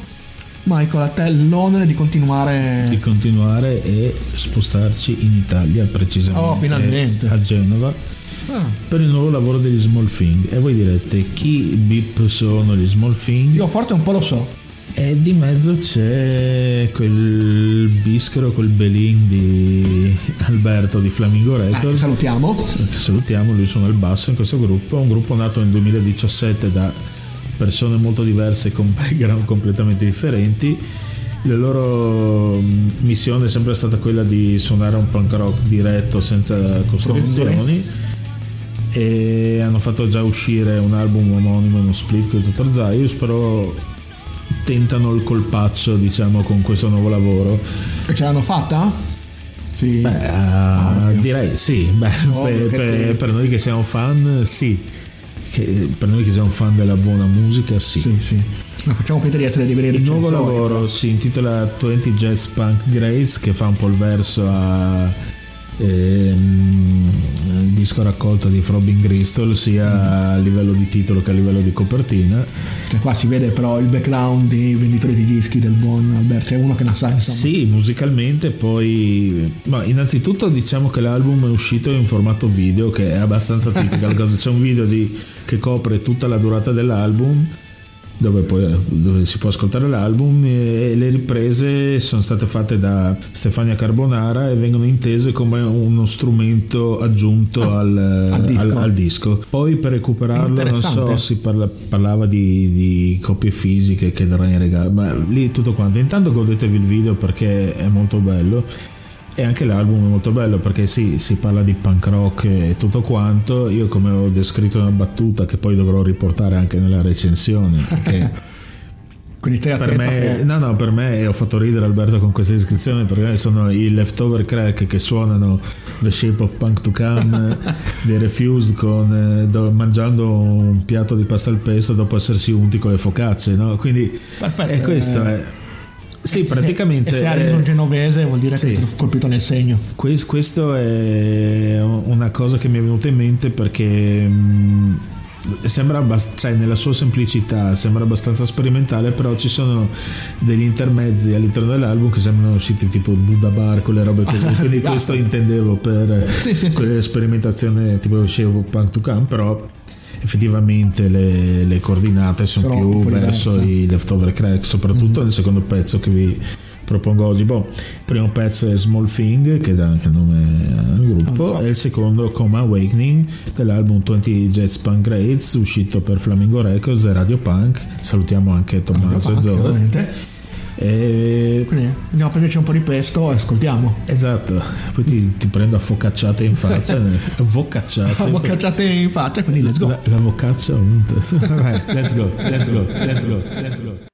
Michael, a te l'onere di continuare. Di continuare e spostarci in Italia, precisamente Oh, finalmente. a Genova. Ah, Per il nuovo lavoro degli Small Thing e voi direte chi bip sono gli Small Thing? io forse un po' lo so. E di mezzo c'è quel bischero, quel belin di Alberto di Flamingo Eh, Records. salutiamo. che salutiamo, lui suona il basso in questo gruppo, un gruppo nato nel 2017 da persone molto diverse con background completamente differenti. La loro mm, missione è sempre stata quella di suonare un punk rock diretto senza costrizioni e hanno fatto già uscire un album omonimo, uno split con Dr. Zaius, però tentano il colpaccio diciamo con questo nuovo lavoro E ce l'hanno fatta? Sì. Beh, ah, direi sì, Beh, Ovvio per, per- sì. per noi che siamo fan, sì. Che- per noi che siamo fan della buona musica, sì. Sì, sì. Ma facciamo finta di essere dei veri Il nuovo lavoro si intitola 20 Jazz Punk Grades, che fa un po' il verso a ehm, il disco raccolta di Frobin Bristol, sia a livello di titolo che a livello di copertina. Cioè, qua si vede però il background dei venditori di dischi del buon Alberto, c'è uno che ne sa insomma. Sì, musicalmente poi... Ma innanzitutto diciamo che l'album è uscito in formato video, che è abbastanza tipico. C'è un video di- che copre tutta la durata dell'album, dove, poi, dove si può ascoltare l'album, e le riprese sono state fatte da Stefania Carbonara e vengono intese come uno strumento aggiunto al, Ah, al disco. al- al disco. Poi per recuperarlo, non so, si parla- parlava di, di copie fisiche che darà in regalo, ma lì tutto quanto. Intanto godetevi il video perché è molto bello. E anche l'album è molto bello perché sì, si parla di punk rock e tutto quanto. Io come ho descritto una battuta che poi dovrò riportare anche nella recensione. Perché Quindi stai per me, no, no, per me e ho fatto ridere Alberto con questa descrizione perché sono i leftover crack che suonano The Shape of Punk to Come dei Refused con, eh, do- mangiando un piatto di pasta al pesto dopo essersi unti con le focacce, no? Quindi Perfetto, e questo eh. è sì, praticamente E se eh, Harrison genovese vuol dire sì. che è colpito nel segno. Quest- questo è una cosa che mi è venuta in mente perché mh, sembra abbast- cioè, nella sua semplicità sembra abbastanza sperimentale però ci sono degli intermezzi all'interno dell'album che sembrano usciti tipo Buddha Bar quelle robe così quindi questo intendevo per Sì, sì, sì. sperimentazione tipo Punk to Come però effettivamente le, le coordinate sono, Sono più verso i leftover crack soprattutto nel secondo pezzo che vi propongo oggi. Boh, il primo pezzo è Small Thing che dà anche il nome al gruppo e il secondo Coma Awakening dell'album 20 Jazz Punk Grades uscito per Flamingo Records e Radio Punk. Salutiamo anche Tommaso e Zoe. E Quindi andiamo a prenderci un po' di pesto e ascoltiamo. Esatto, poi ti, ti prendo a focacciate in faccia, vocacciate. Siamo cacciate in faccia, quindi let's go. La, la vocaccia. Vai, let's go, let's go, let's go, let's go.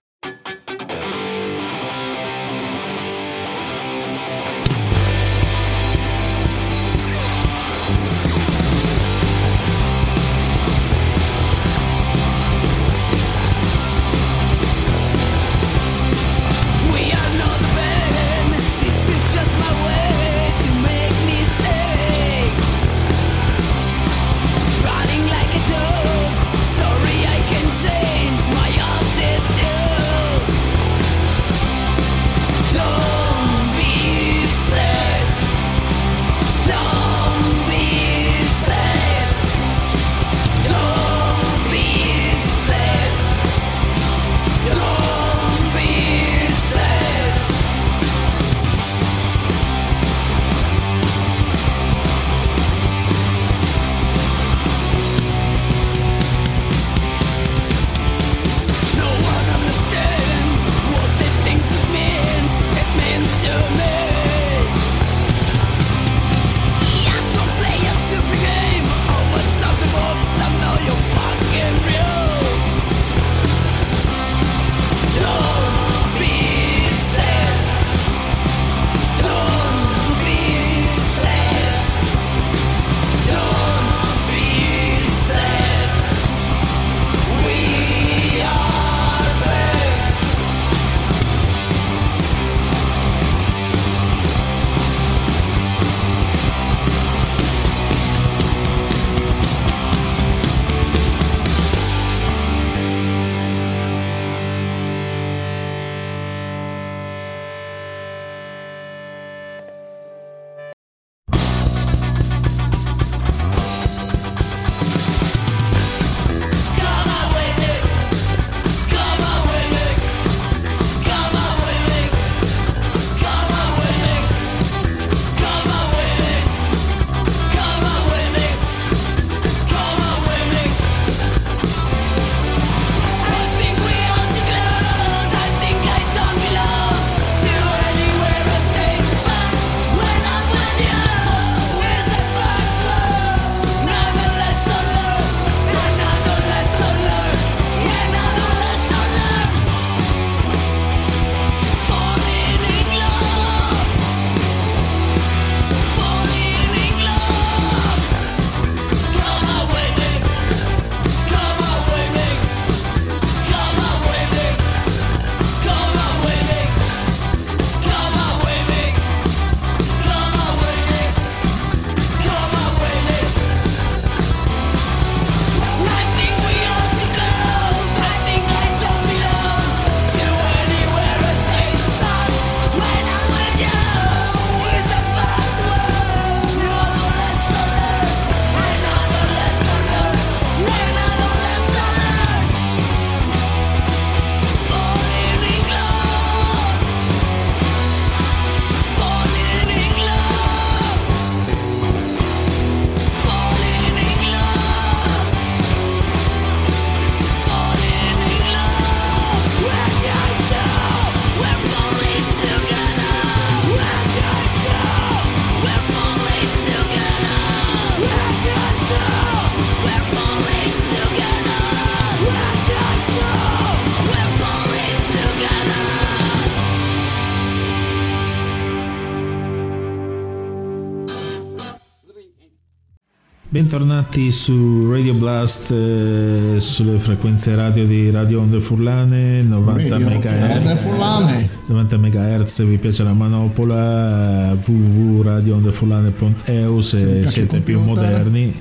Bentornati su Radio Blast eh, sulle frequenze radio di Radio Onde Furlane 90 Radio Onde MHz Furlane. 90 MHz vi piace la manopola www.radioondefurlane.eu se il siete più moderni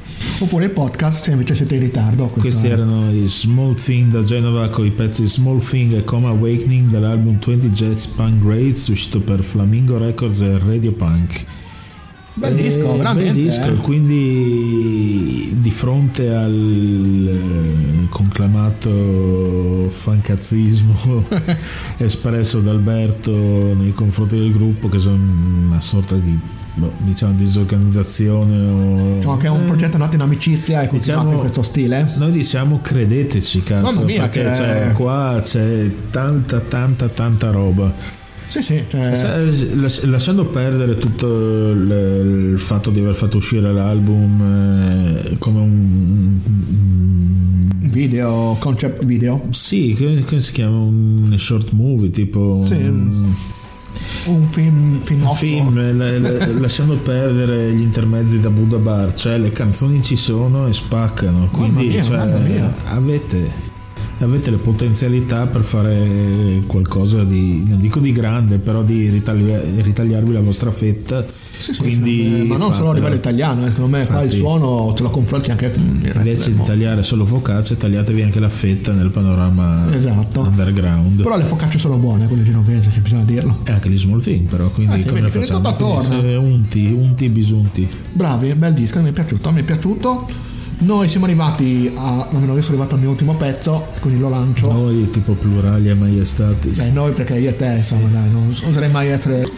Oppure podcast se invece siete in ritardo. questi è- erano i Small Thing da Genova con i pezzi Small Thing e Coma Awakening dall'album 20 Jets Punk Greats uscito per Flamingo Records e Radio Punk Bel disco, Eh, veramente. bel disco, eh. quindi di fronte al eh, conclamato fancazzismo espresso da Alberto nei confronti del gruppo che sono una sorta di boh, diciamo disorganizzazione o Diciamo che è un progetto nato in amicizia e continuato Diciamo- in questo stile. noi diciamo credeteci cazzo mia, perché che- cioè, qua c'è tanta tanta tanta roba Sì, sì, cioè, las- lasciando perdere tutto il, fatto di aver fatto uscire l'album eh, come un, video, concept video. sì che, che si chiama un short movie tipo Sì, un, Un film, film, un film eh, la- la- lasciando perdere gli intermezzi da Buddha Bar cioè le canzoni ci sono e spaccano quindi mia, cioè, mamma mia. avete le potenzialità per fare qualcosa di non dico di grande però di ritaglia- ritagliarvi la vostra fetta Sì, sì, quindi sì, ma non solo a livello italiano, eh, secondo me qua il Infatti- suono te lo confronti anche con il invece di tagliare solo focacce tagliatevi anche la fetta nel panorama Esatto. underground Però le focacce sono buone, quelle genovese, ci bisogna dirlo. e anche gli small thing però quindi Ah, sì, come vedi, le facciamo unti unti bisunti Bravi, bel disco, mi è piaciuto, mi è piaciuto. Noi siamo arrivati a. almeno io sono arrivato al mio ultimo pezzo, quindi lo lancio. noi tipo plurali e maiestatis Beh, noi perché io e te, insomma, dai, non oserei mai essere.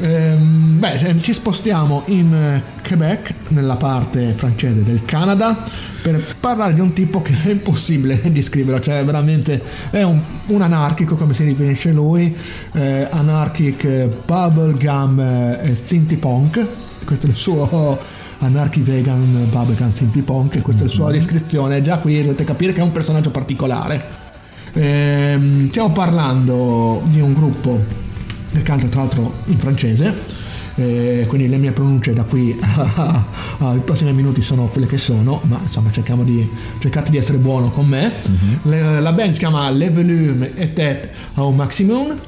Ehm, beh, eh, ci spostiamo in Quebec, nella parte francese del Canada, per parlare di un tipo che è impossibile descriverlo, cioè veramente è un, un anarchico come si definisce lui, eh, anarchic eh, bubblegum eh, synthie punk, questo è il suo anarchi vegan bubblegum synthie punk, questa è la sua descrizione, già qui dovete capire che è un personaggio particolare. Ehm, stiamo parlando di un gruppo che canta tra l'altro in francese, eh, quindi le mie pronunce da qui ai prossimi minuti sono quelle che sono, ma insomma cerchiamo di, cercate di essere buono con me. Le- la band si chiama Le Volume et Tête au Maximum.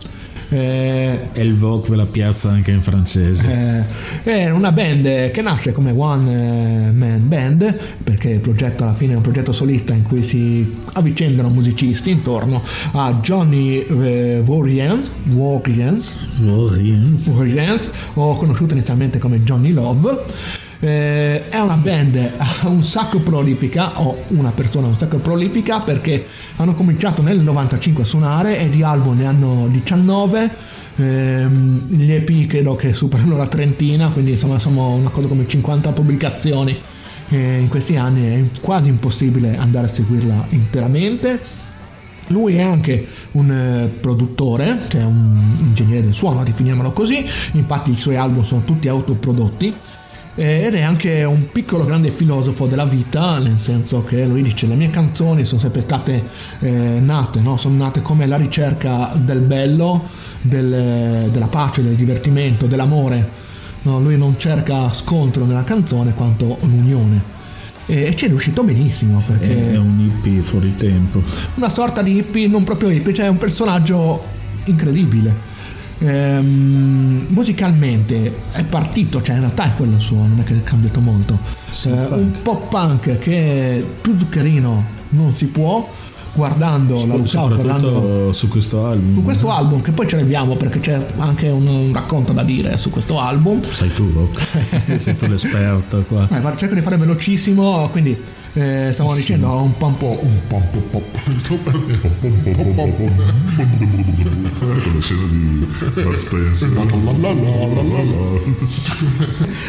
Eh, e il Vogue ve la piazza anche in francese eh, è una band che nasce come one eh, man band perché il progetto alla fine è un progetto solista in cui si avvicendano musicisti intorno a Johnny eh, Vaurien. Voriens, ho conosciuto inizialmente come Johnny Love. Eh, è una band un sacco prolifica, o una persona un sacco prolifica perché hanno cominciato nel 95 a suonare e di album ne hanno 19. Ehm, gli EP credo che superano la trentina, quindi insomma sono una cosa come 50 pubblicazioni eh, in questi anni, è quasi impossibile andare a seguirla interamente. Lui è anche un eh, produttore, cioè un ingegnere del suono, definiamolo così, infatti i suoi album sono tutti autoprodotti. Eh, Ed è anche un piccolo grande filosofo della vita, nel senso che lui dice le mie canzoni sono sempre state eh, nate, no? sono nate come la ricerca del bello, del- della pace, del divertimento, dell'amore. No, lui non cerca scontro nella canzone quanto l'unione. E e ci è riuscito benissimo perché è un hippie fuori tempo una sorta di hippie, non proprio hippie, cioè un personaggio incredibile. Ehm, musicalmente è partito, cioè in realtà è quello il suo, non è che è cambiato molto. Eh, un po' punk che più zuccherino non si può, guardando la lookout, guardando su questo album su questo album, che poi ce l'abbiamo perché c'è anche un, un racconto da dire su questo album. sai tu Vogue sei tu l'esperto qua Eh, cerco di fare velocissimo, quindi eh, stavamo dicendo un po' un po', un po', un po', un po', Con la scena di Bud Spencer.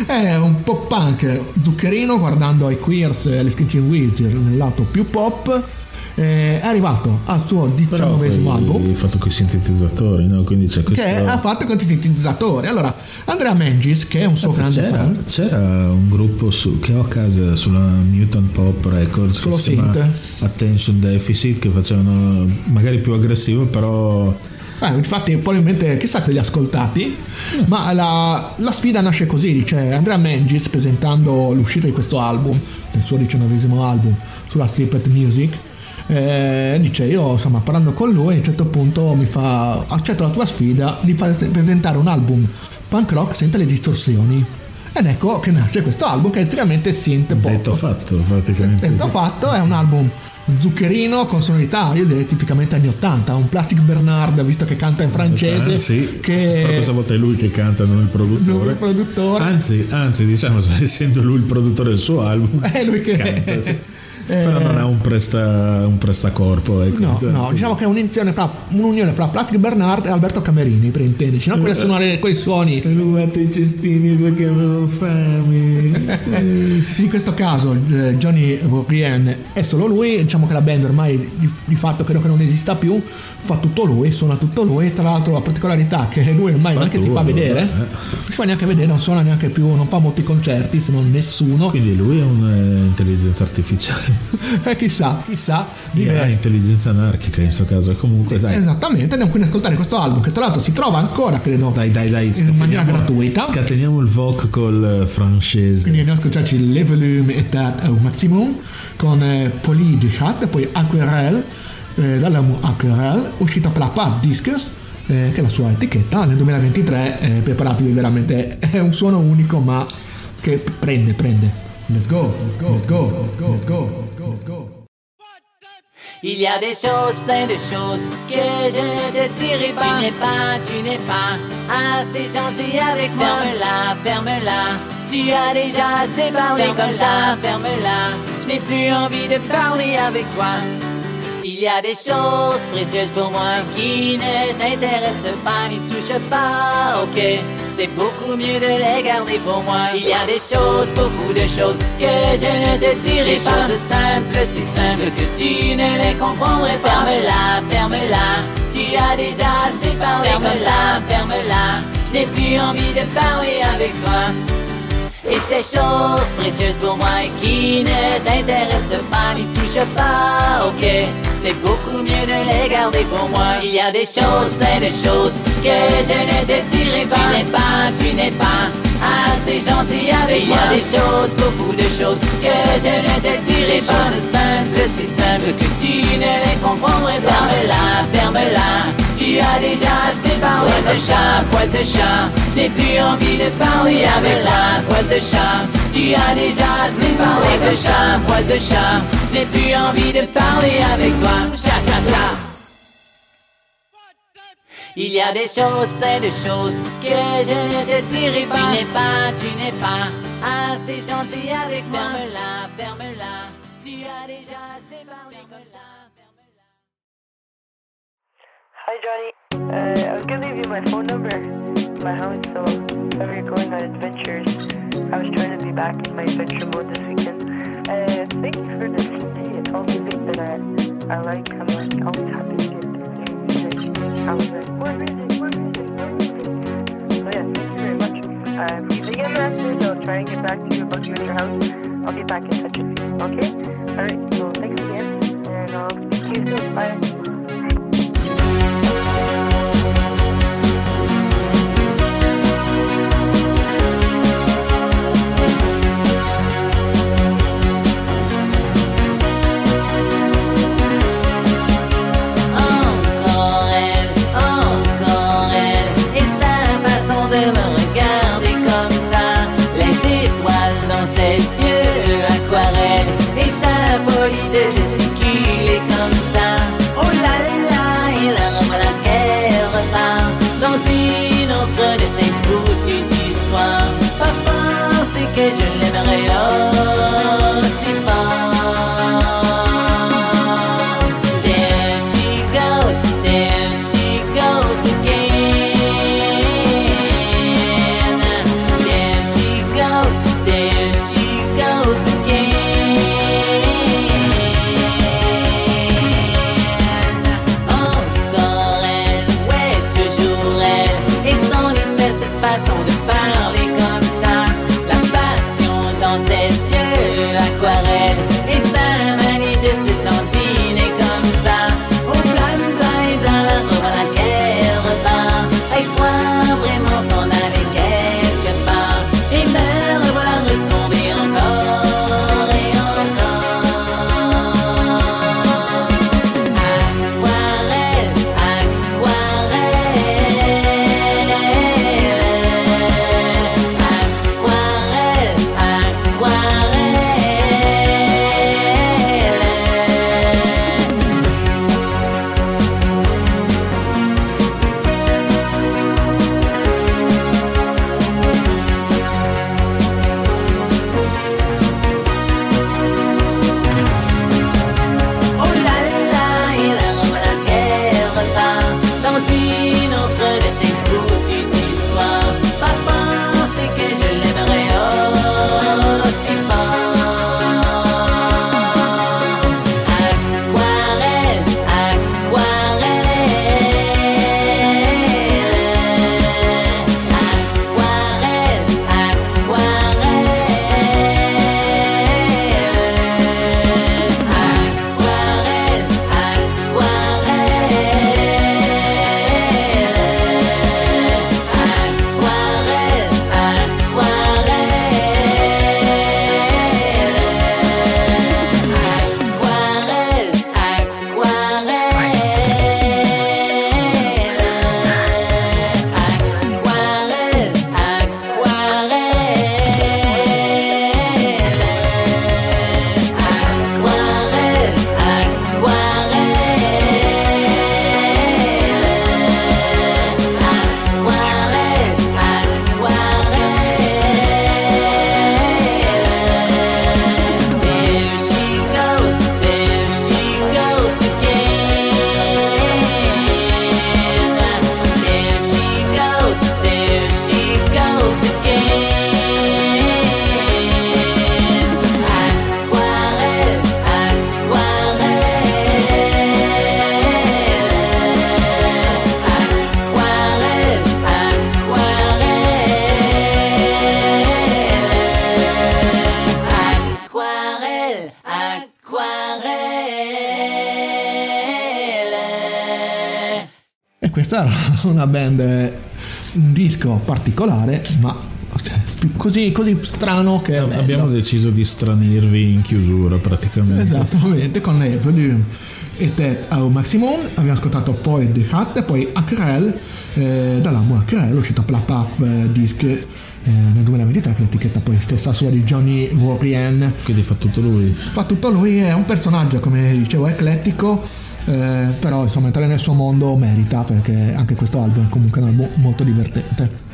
È un po' punk zuccherino guardando ai Queers e agli Screeching Wizard nel lato più pop. Eh, è arrivato al suo diciannovesimo album fatto con i sintetizzatori no? quindi c'è questo che ha fatto con i sintetizzatori. Allora, Andrea Mengis, che è un suo grande c'era, fan, c'era un gruppo su- che ho a casa sulla Mutant Pop Records chiama synth. Attention Deficit che facevano magari più aggressivo però Eh, infatti, probabilmente chissà che li ha ascoltati. Ma la, la sfida nasce così: dice Andrea Mengis presentando l'uscita di questo album, il suo diciannovesimo album sulla Snippet Music. Eh, dice io insomma parlando con lui a un certo punto mi fa accetto la tua sfida di fare presentare un album punk rock senza le distorsioni ed ecco che nasce questo album che è estremamente synth pop Detto fatto, praticamente. Detto fatto è un album zuccherino con sonorità io direi tipicamente anni 80 un Plastic Bernard visto che canta in francese Eh, sì, che però questa volta è lui che canta, non il produttore. il produttore Anzi, anzi, diciamo, essendo lui il produttore del suo album, è lui che canta, sì. Eh, però non ha un, presta, un prestacorpo. Ecco. No, no, diciamo che è un'unione fra, un'unione fra Plastic Bernard e Alberto Camerini, per intenderci, no? Quelli a suonare quei suoni. Rubate i cestini perché avevo fame. In questo caso eh, Johnny Vaurien è solo lui, diciamo che la band ormai di, di fatto credo che non esista più, fa tutto lui, suona tutto lui, tra l'altro la particolarità è che lui ormai Fa neanche si tutto, fa vedere, eh. non si fa neanche vedere, non suona neanche più, non fa molti concerti, se non nessuno. Quindi lui è un'intelligenza artificiale. Eh, chissà, chissà, diverso. intelligenza anarchica in questo caso. Comunque, dai. Esattamente, andiamo quindi ad ascoltare questo album che tra l'altro si trova ancora, credo, Dai, dai, dai. in maniera gratuita. Scateniamo il VOC col eh, francese. Quindi andiamo ad ascoltarci Le Volume et au Maximum con eh, Poly de Chat, poi Aquarelle, eh, dall'album Aquarelle, uscito per la Pub Discus, eh, che è la sua etichetta, nel 2023, eh, preparatevi veramente, è un suono unico ma che prende, prende. Let's go, let's go, let's go, let's go, let's go, let's go, let's go. Il y a des choses, plein de choses que je ne te dirai pas. Tu n'es pas, tu n'es pas assez gentil avec moi. Ferme-la, ferme-la. Tu as déjà assez parlé comme ça. Ferme-la. Je n'ai plus envie de parler avec toi. Il y a des choses précieuses pour moi qui ne t'intéressent pas, n'y touche pas, ok C'est beaucoup mieux de les garder pour moi. Il y a des choses, beaucoup de choses que je ne te dirai pas. Des choses simples, si simples que tu ne les comprendrais pas. Ferme-la, ferme-la, tu as déjà assez parlé ça. Ferme-la, je n'ai plus envie de parler avec toi. Et ces choses précieuses pour moi qui ne t'intéressent pas, n'y touche pas, ok C'est beaucoup mieux de les garder pour moi. Il y a des choses, plein de choses que je ne te dirai pas. Tu n'es pas, tu n'es pas assez gentil avec moi Il y a des choses, beaucoup de choses que je ne te dirai pas. Des choses simples, si simples que tu ne les comprendrais pas. Ferme-la, ferme-la tu as déjà assez parlé de chat, poil de chat Je n'ai plus envie de parler avec la poil de chat Tu as déjà assez parlé de chat, poil de chat Je n'ai plus envie de parler avec toi Chat, chat, chat il y a des choses, plein de choses que je ne te dirai pas. Tu n'es pas, tu n'es pas assez gentil avec moi. Ferme-la, ferme-la. Tu as déjà assez parlé comme ça. Johnny. Uh, I was gonna leave you my phone number, my house, so if you're going on adventures, I was trying to be back in my adventure mode this weekend. Uh, thank you for this CD. It's all music that I, I like. I'm like always happy to get music. I was like, more music, more music, more music. So yeah, thank you very much. Uh, if you get a message, I'll try and get back to you about you at your house. I'll get back in touch with you. Okay? Alright, so thanks again, and I'll speak to you soon. Bye. Ma così, così strano che... Abbiamo deciso di stranirvi in chiusura praticamente. Esattamente, con volume e Ted au maximum. Abbiamo ascoltato poi The Hat e poi Acrel, eh, dall'album Acrel, uscito per la PAF eh, Disc eh, nel 2023, che l'etichetta poi stessa sua di Johnny Warrien. Quindi fa tutto lui. Fa tutto lui, è un personaggio, come dicevo, eclettico. eh, però insomma entrare nel suo mondo merita perché anche questo album è comunque un album molto divertente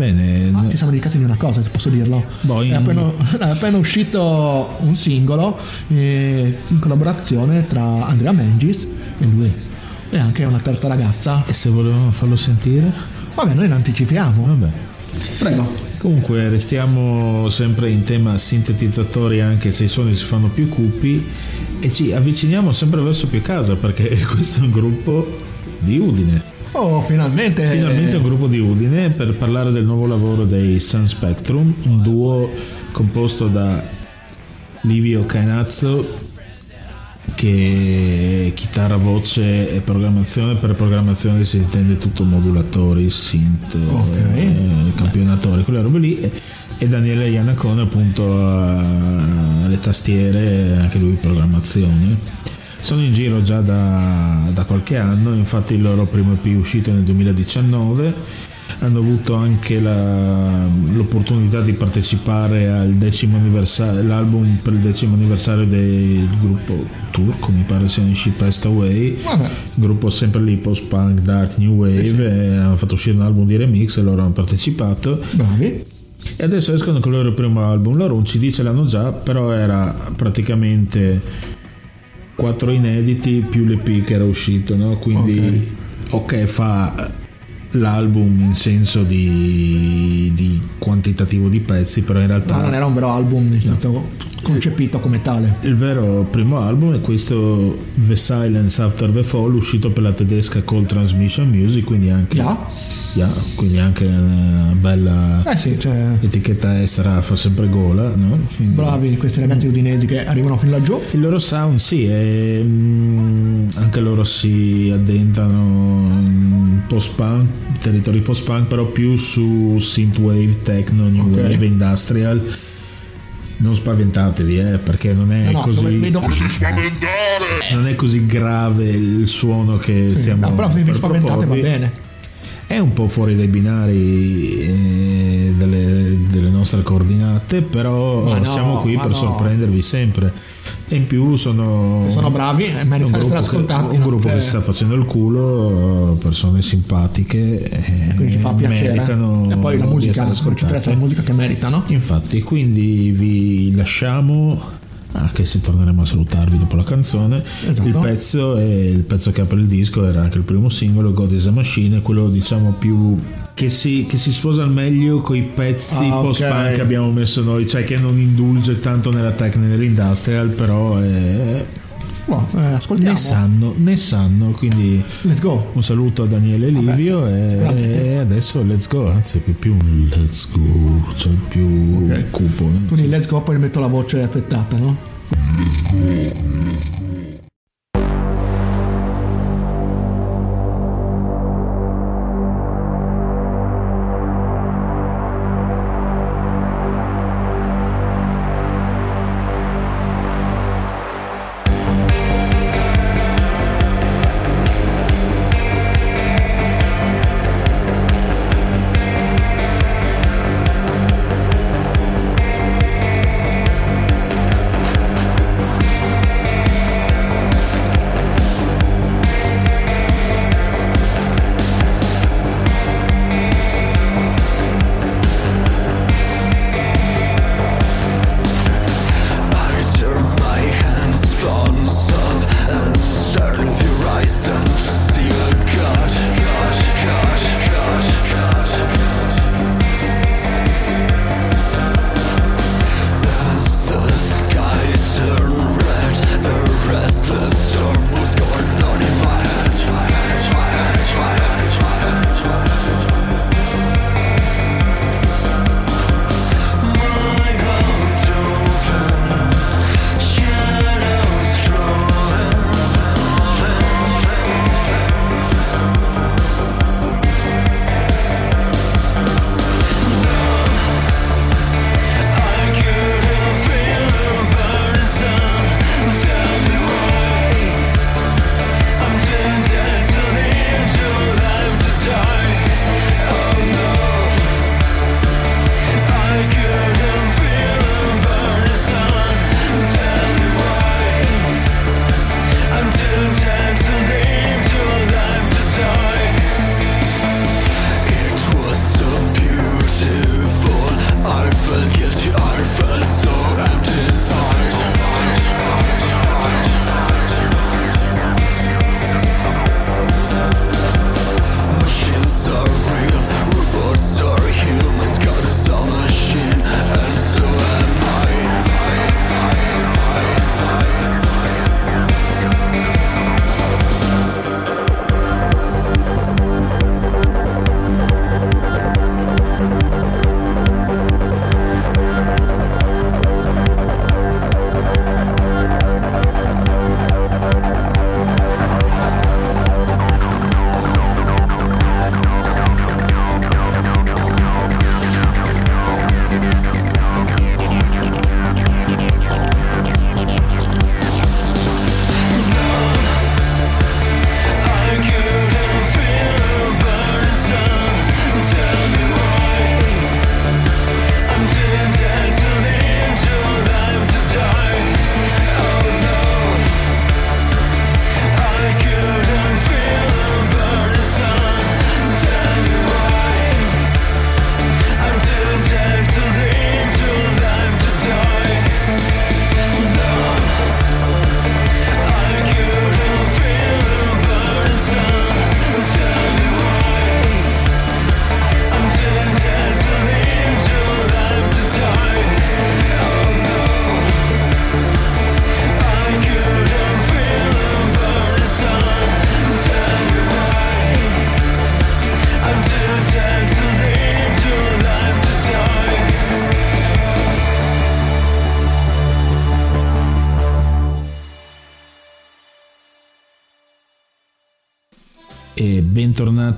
Bene, Ah, ci siamo dedicati di una cosa, se posso dirlo. In- È, appena, è appena uscito un singolo eh, in collaborazione tra Andrea Mengis e lui. E anche una terza ragazza. e se volevamo farlo sentire? Vabbè, noi l'anticipiamo. Vabbè. Prego. Comunque restiamo sempre in tema sintetizzatori anche se i suoni si fanno più cupi e ci avviciniamo sempre verso più casa perché questo è un gruppo di Udine. Oh, finalmente. Finalmente un gruppo di Udine per parlare del nuovo lavoro dei Sun Spectrum, un duo composto da Livio Cainazzo che chitarra, voce e programmazione. Per programmazione si intende tutto modulatori, synth, eh, campionatori, quelle robe lì. E, Daniele Iannacone appunto alle tastiere, anche lui programmazione. Sono in giro già da, da qualche anno, infatti il loro primo EP è uscito nel 2019 hanno avuto anche la- l'opportunità di partecipare al decimo anniversario, l'album per il decimo anniversario del gruppo turco, mi pare sia in Ship Away, gruppo sempre lì post-punk, dark, new wave, hanno fatto uscire un album di remix e loro hanno partecipato. Bravi. E adesso escono con il loro primo album, loro un CD ce l'hanno già, però era praticamente quattro inediti più l'EP che era uscito, no? quindi ok fa l'album in senso di, di quantitativo di pezzi, però in realtà Ma non era un vero album, nel senso concepito come tale. il vero primo album è questo The Silence After the Fall uscito per la tedesca Cold Transmission Music quindi anche, Yeah, quindi anche una bella Eh sì, cioè, etichetta estera fa sempre gola no? Quindi- bravi questi ragazzi udinesi che arrivano fin laggiù. il loro sound sì è, mm, anche loro si addentrano in post-punk territori post-punk però più su synthwave, techno, new Ok. wave, industrial non spaventatevi eh, perché non è No, no, così vedo- non è così grave il suono che stiamo No, però se vi spaventate va bene. È un po' fuori dai binari eh, delle, delle nostre coordinate, però no, siamo qui per no. sorprendervi sempre. E in più sono, Sono bravi e è un meritano di gruppo, essere che, ascoltati. un gruppo che Eh, si sta facendo il culo, persone simpatiche, eh, quindi fa piacere. meritano e poi la musica, la musica che meritano. Infatti, quindi vi lasciamo anche se torneremo a salutarvi dopo la canzone. Esatto. Il pezzo è il pezzo che apre il disco, era anche il primo singolo, God is a Machine, quello diciamo più che si, che si sposa al meglio con i pezzi Ah, post-punk che abbiamo messo noi, cioè che non indulge tanto nella tech nell'industrial, però è, Boh, eh, ascoltiamo. ne sanno, ne sanno, quindi Let's go. un saluto a Daniele Livio e, e adesso let's go, anzi più, più un let's go, cioè più Ok. cupo. eh. Quindi let's go, poi metto la voce affettata, no? E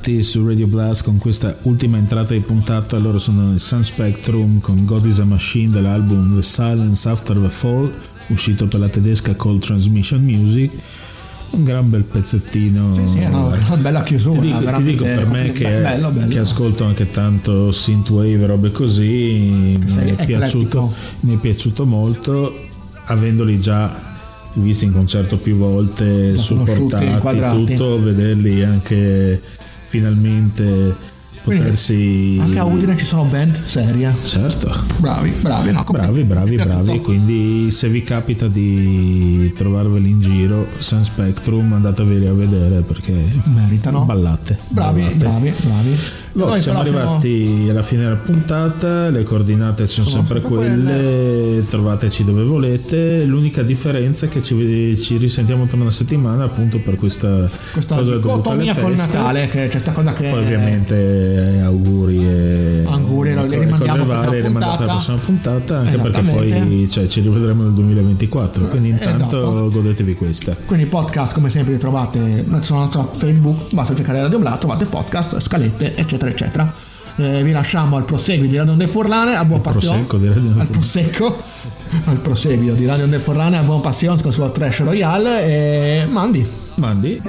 bentornati su Radio Blast con questa ultima entrata di puntata. Loro sono i Sun Spectrum con God is a Machine dell'album The Silence After the Fall, uscito per la tedesca Cold Transmission Music. Un gran bel pezzettino. Sì, sì, no, una bella chiusura. Ti dico, ti dico per me che, bello, bello. che ascolto anche tanto synthwave e robe così, mi è, piaciuto, mi è piaciuto molto, avendoli già visti in concerto più volte, conosciuti, supportati, tutto, vederli anche finalmente potersi... Anche a Udine ci sono band serie. Certo. Bravi, bravi, no? Bravi, bravi, bravi. Quindi se vi capita di trovarveli in giro, Sun Spectrum, andateveli a vedere perché Meritano. ballate. Bravi, ballate. bravi, bravi. Boh, Noi siamo arrivati alla fine della puntata, le coordinate sono, Sono sempre sempre quelle, trovateci dove volete, l'unica differenza è che ci, ci risentiamo tra una settimana appunto per questa, Questa cosa dovuta alle dicotomia col feste. Natale, che c'è questa cosa che Poi ovviamente eh, auguri e Auguri, le cose rimandiamo alla varie, prossima rimandate alla puntata. prossima puntata anche perché poi cioè, ci rivedremo nel 2024 quindi intanto Esatto. godetevi questa Quindi podcast come sempre li trovate sulla nostra Facebook, basta cercare Radio Bla, trovate podcast, scalette, eccetera, eccetera. Eh, vi lasciamo al proseguio di Radio Onde Furlane, a buon passione. Al prosecco, al proseguio di Radio Onde Furlane, a buon passione con il suo trash royale e mandi. mandi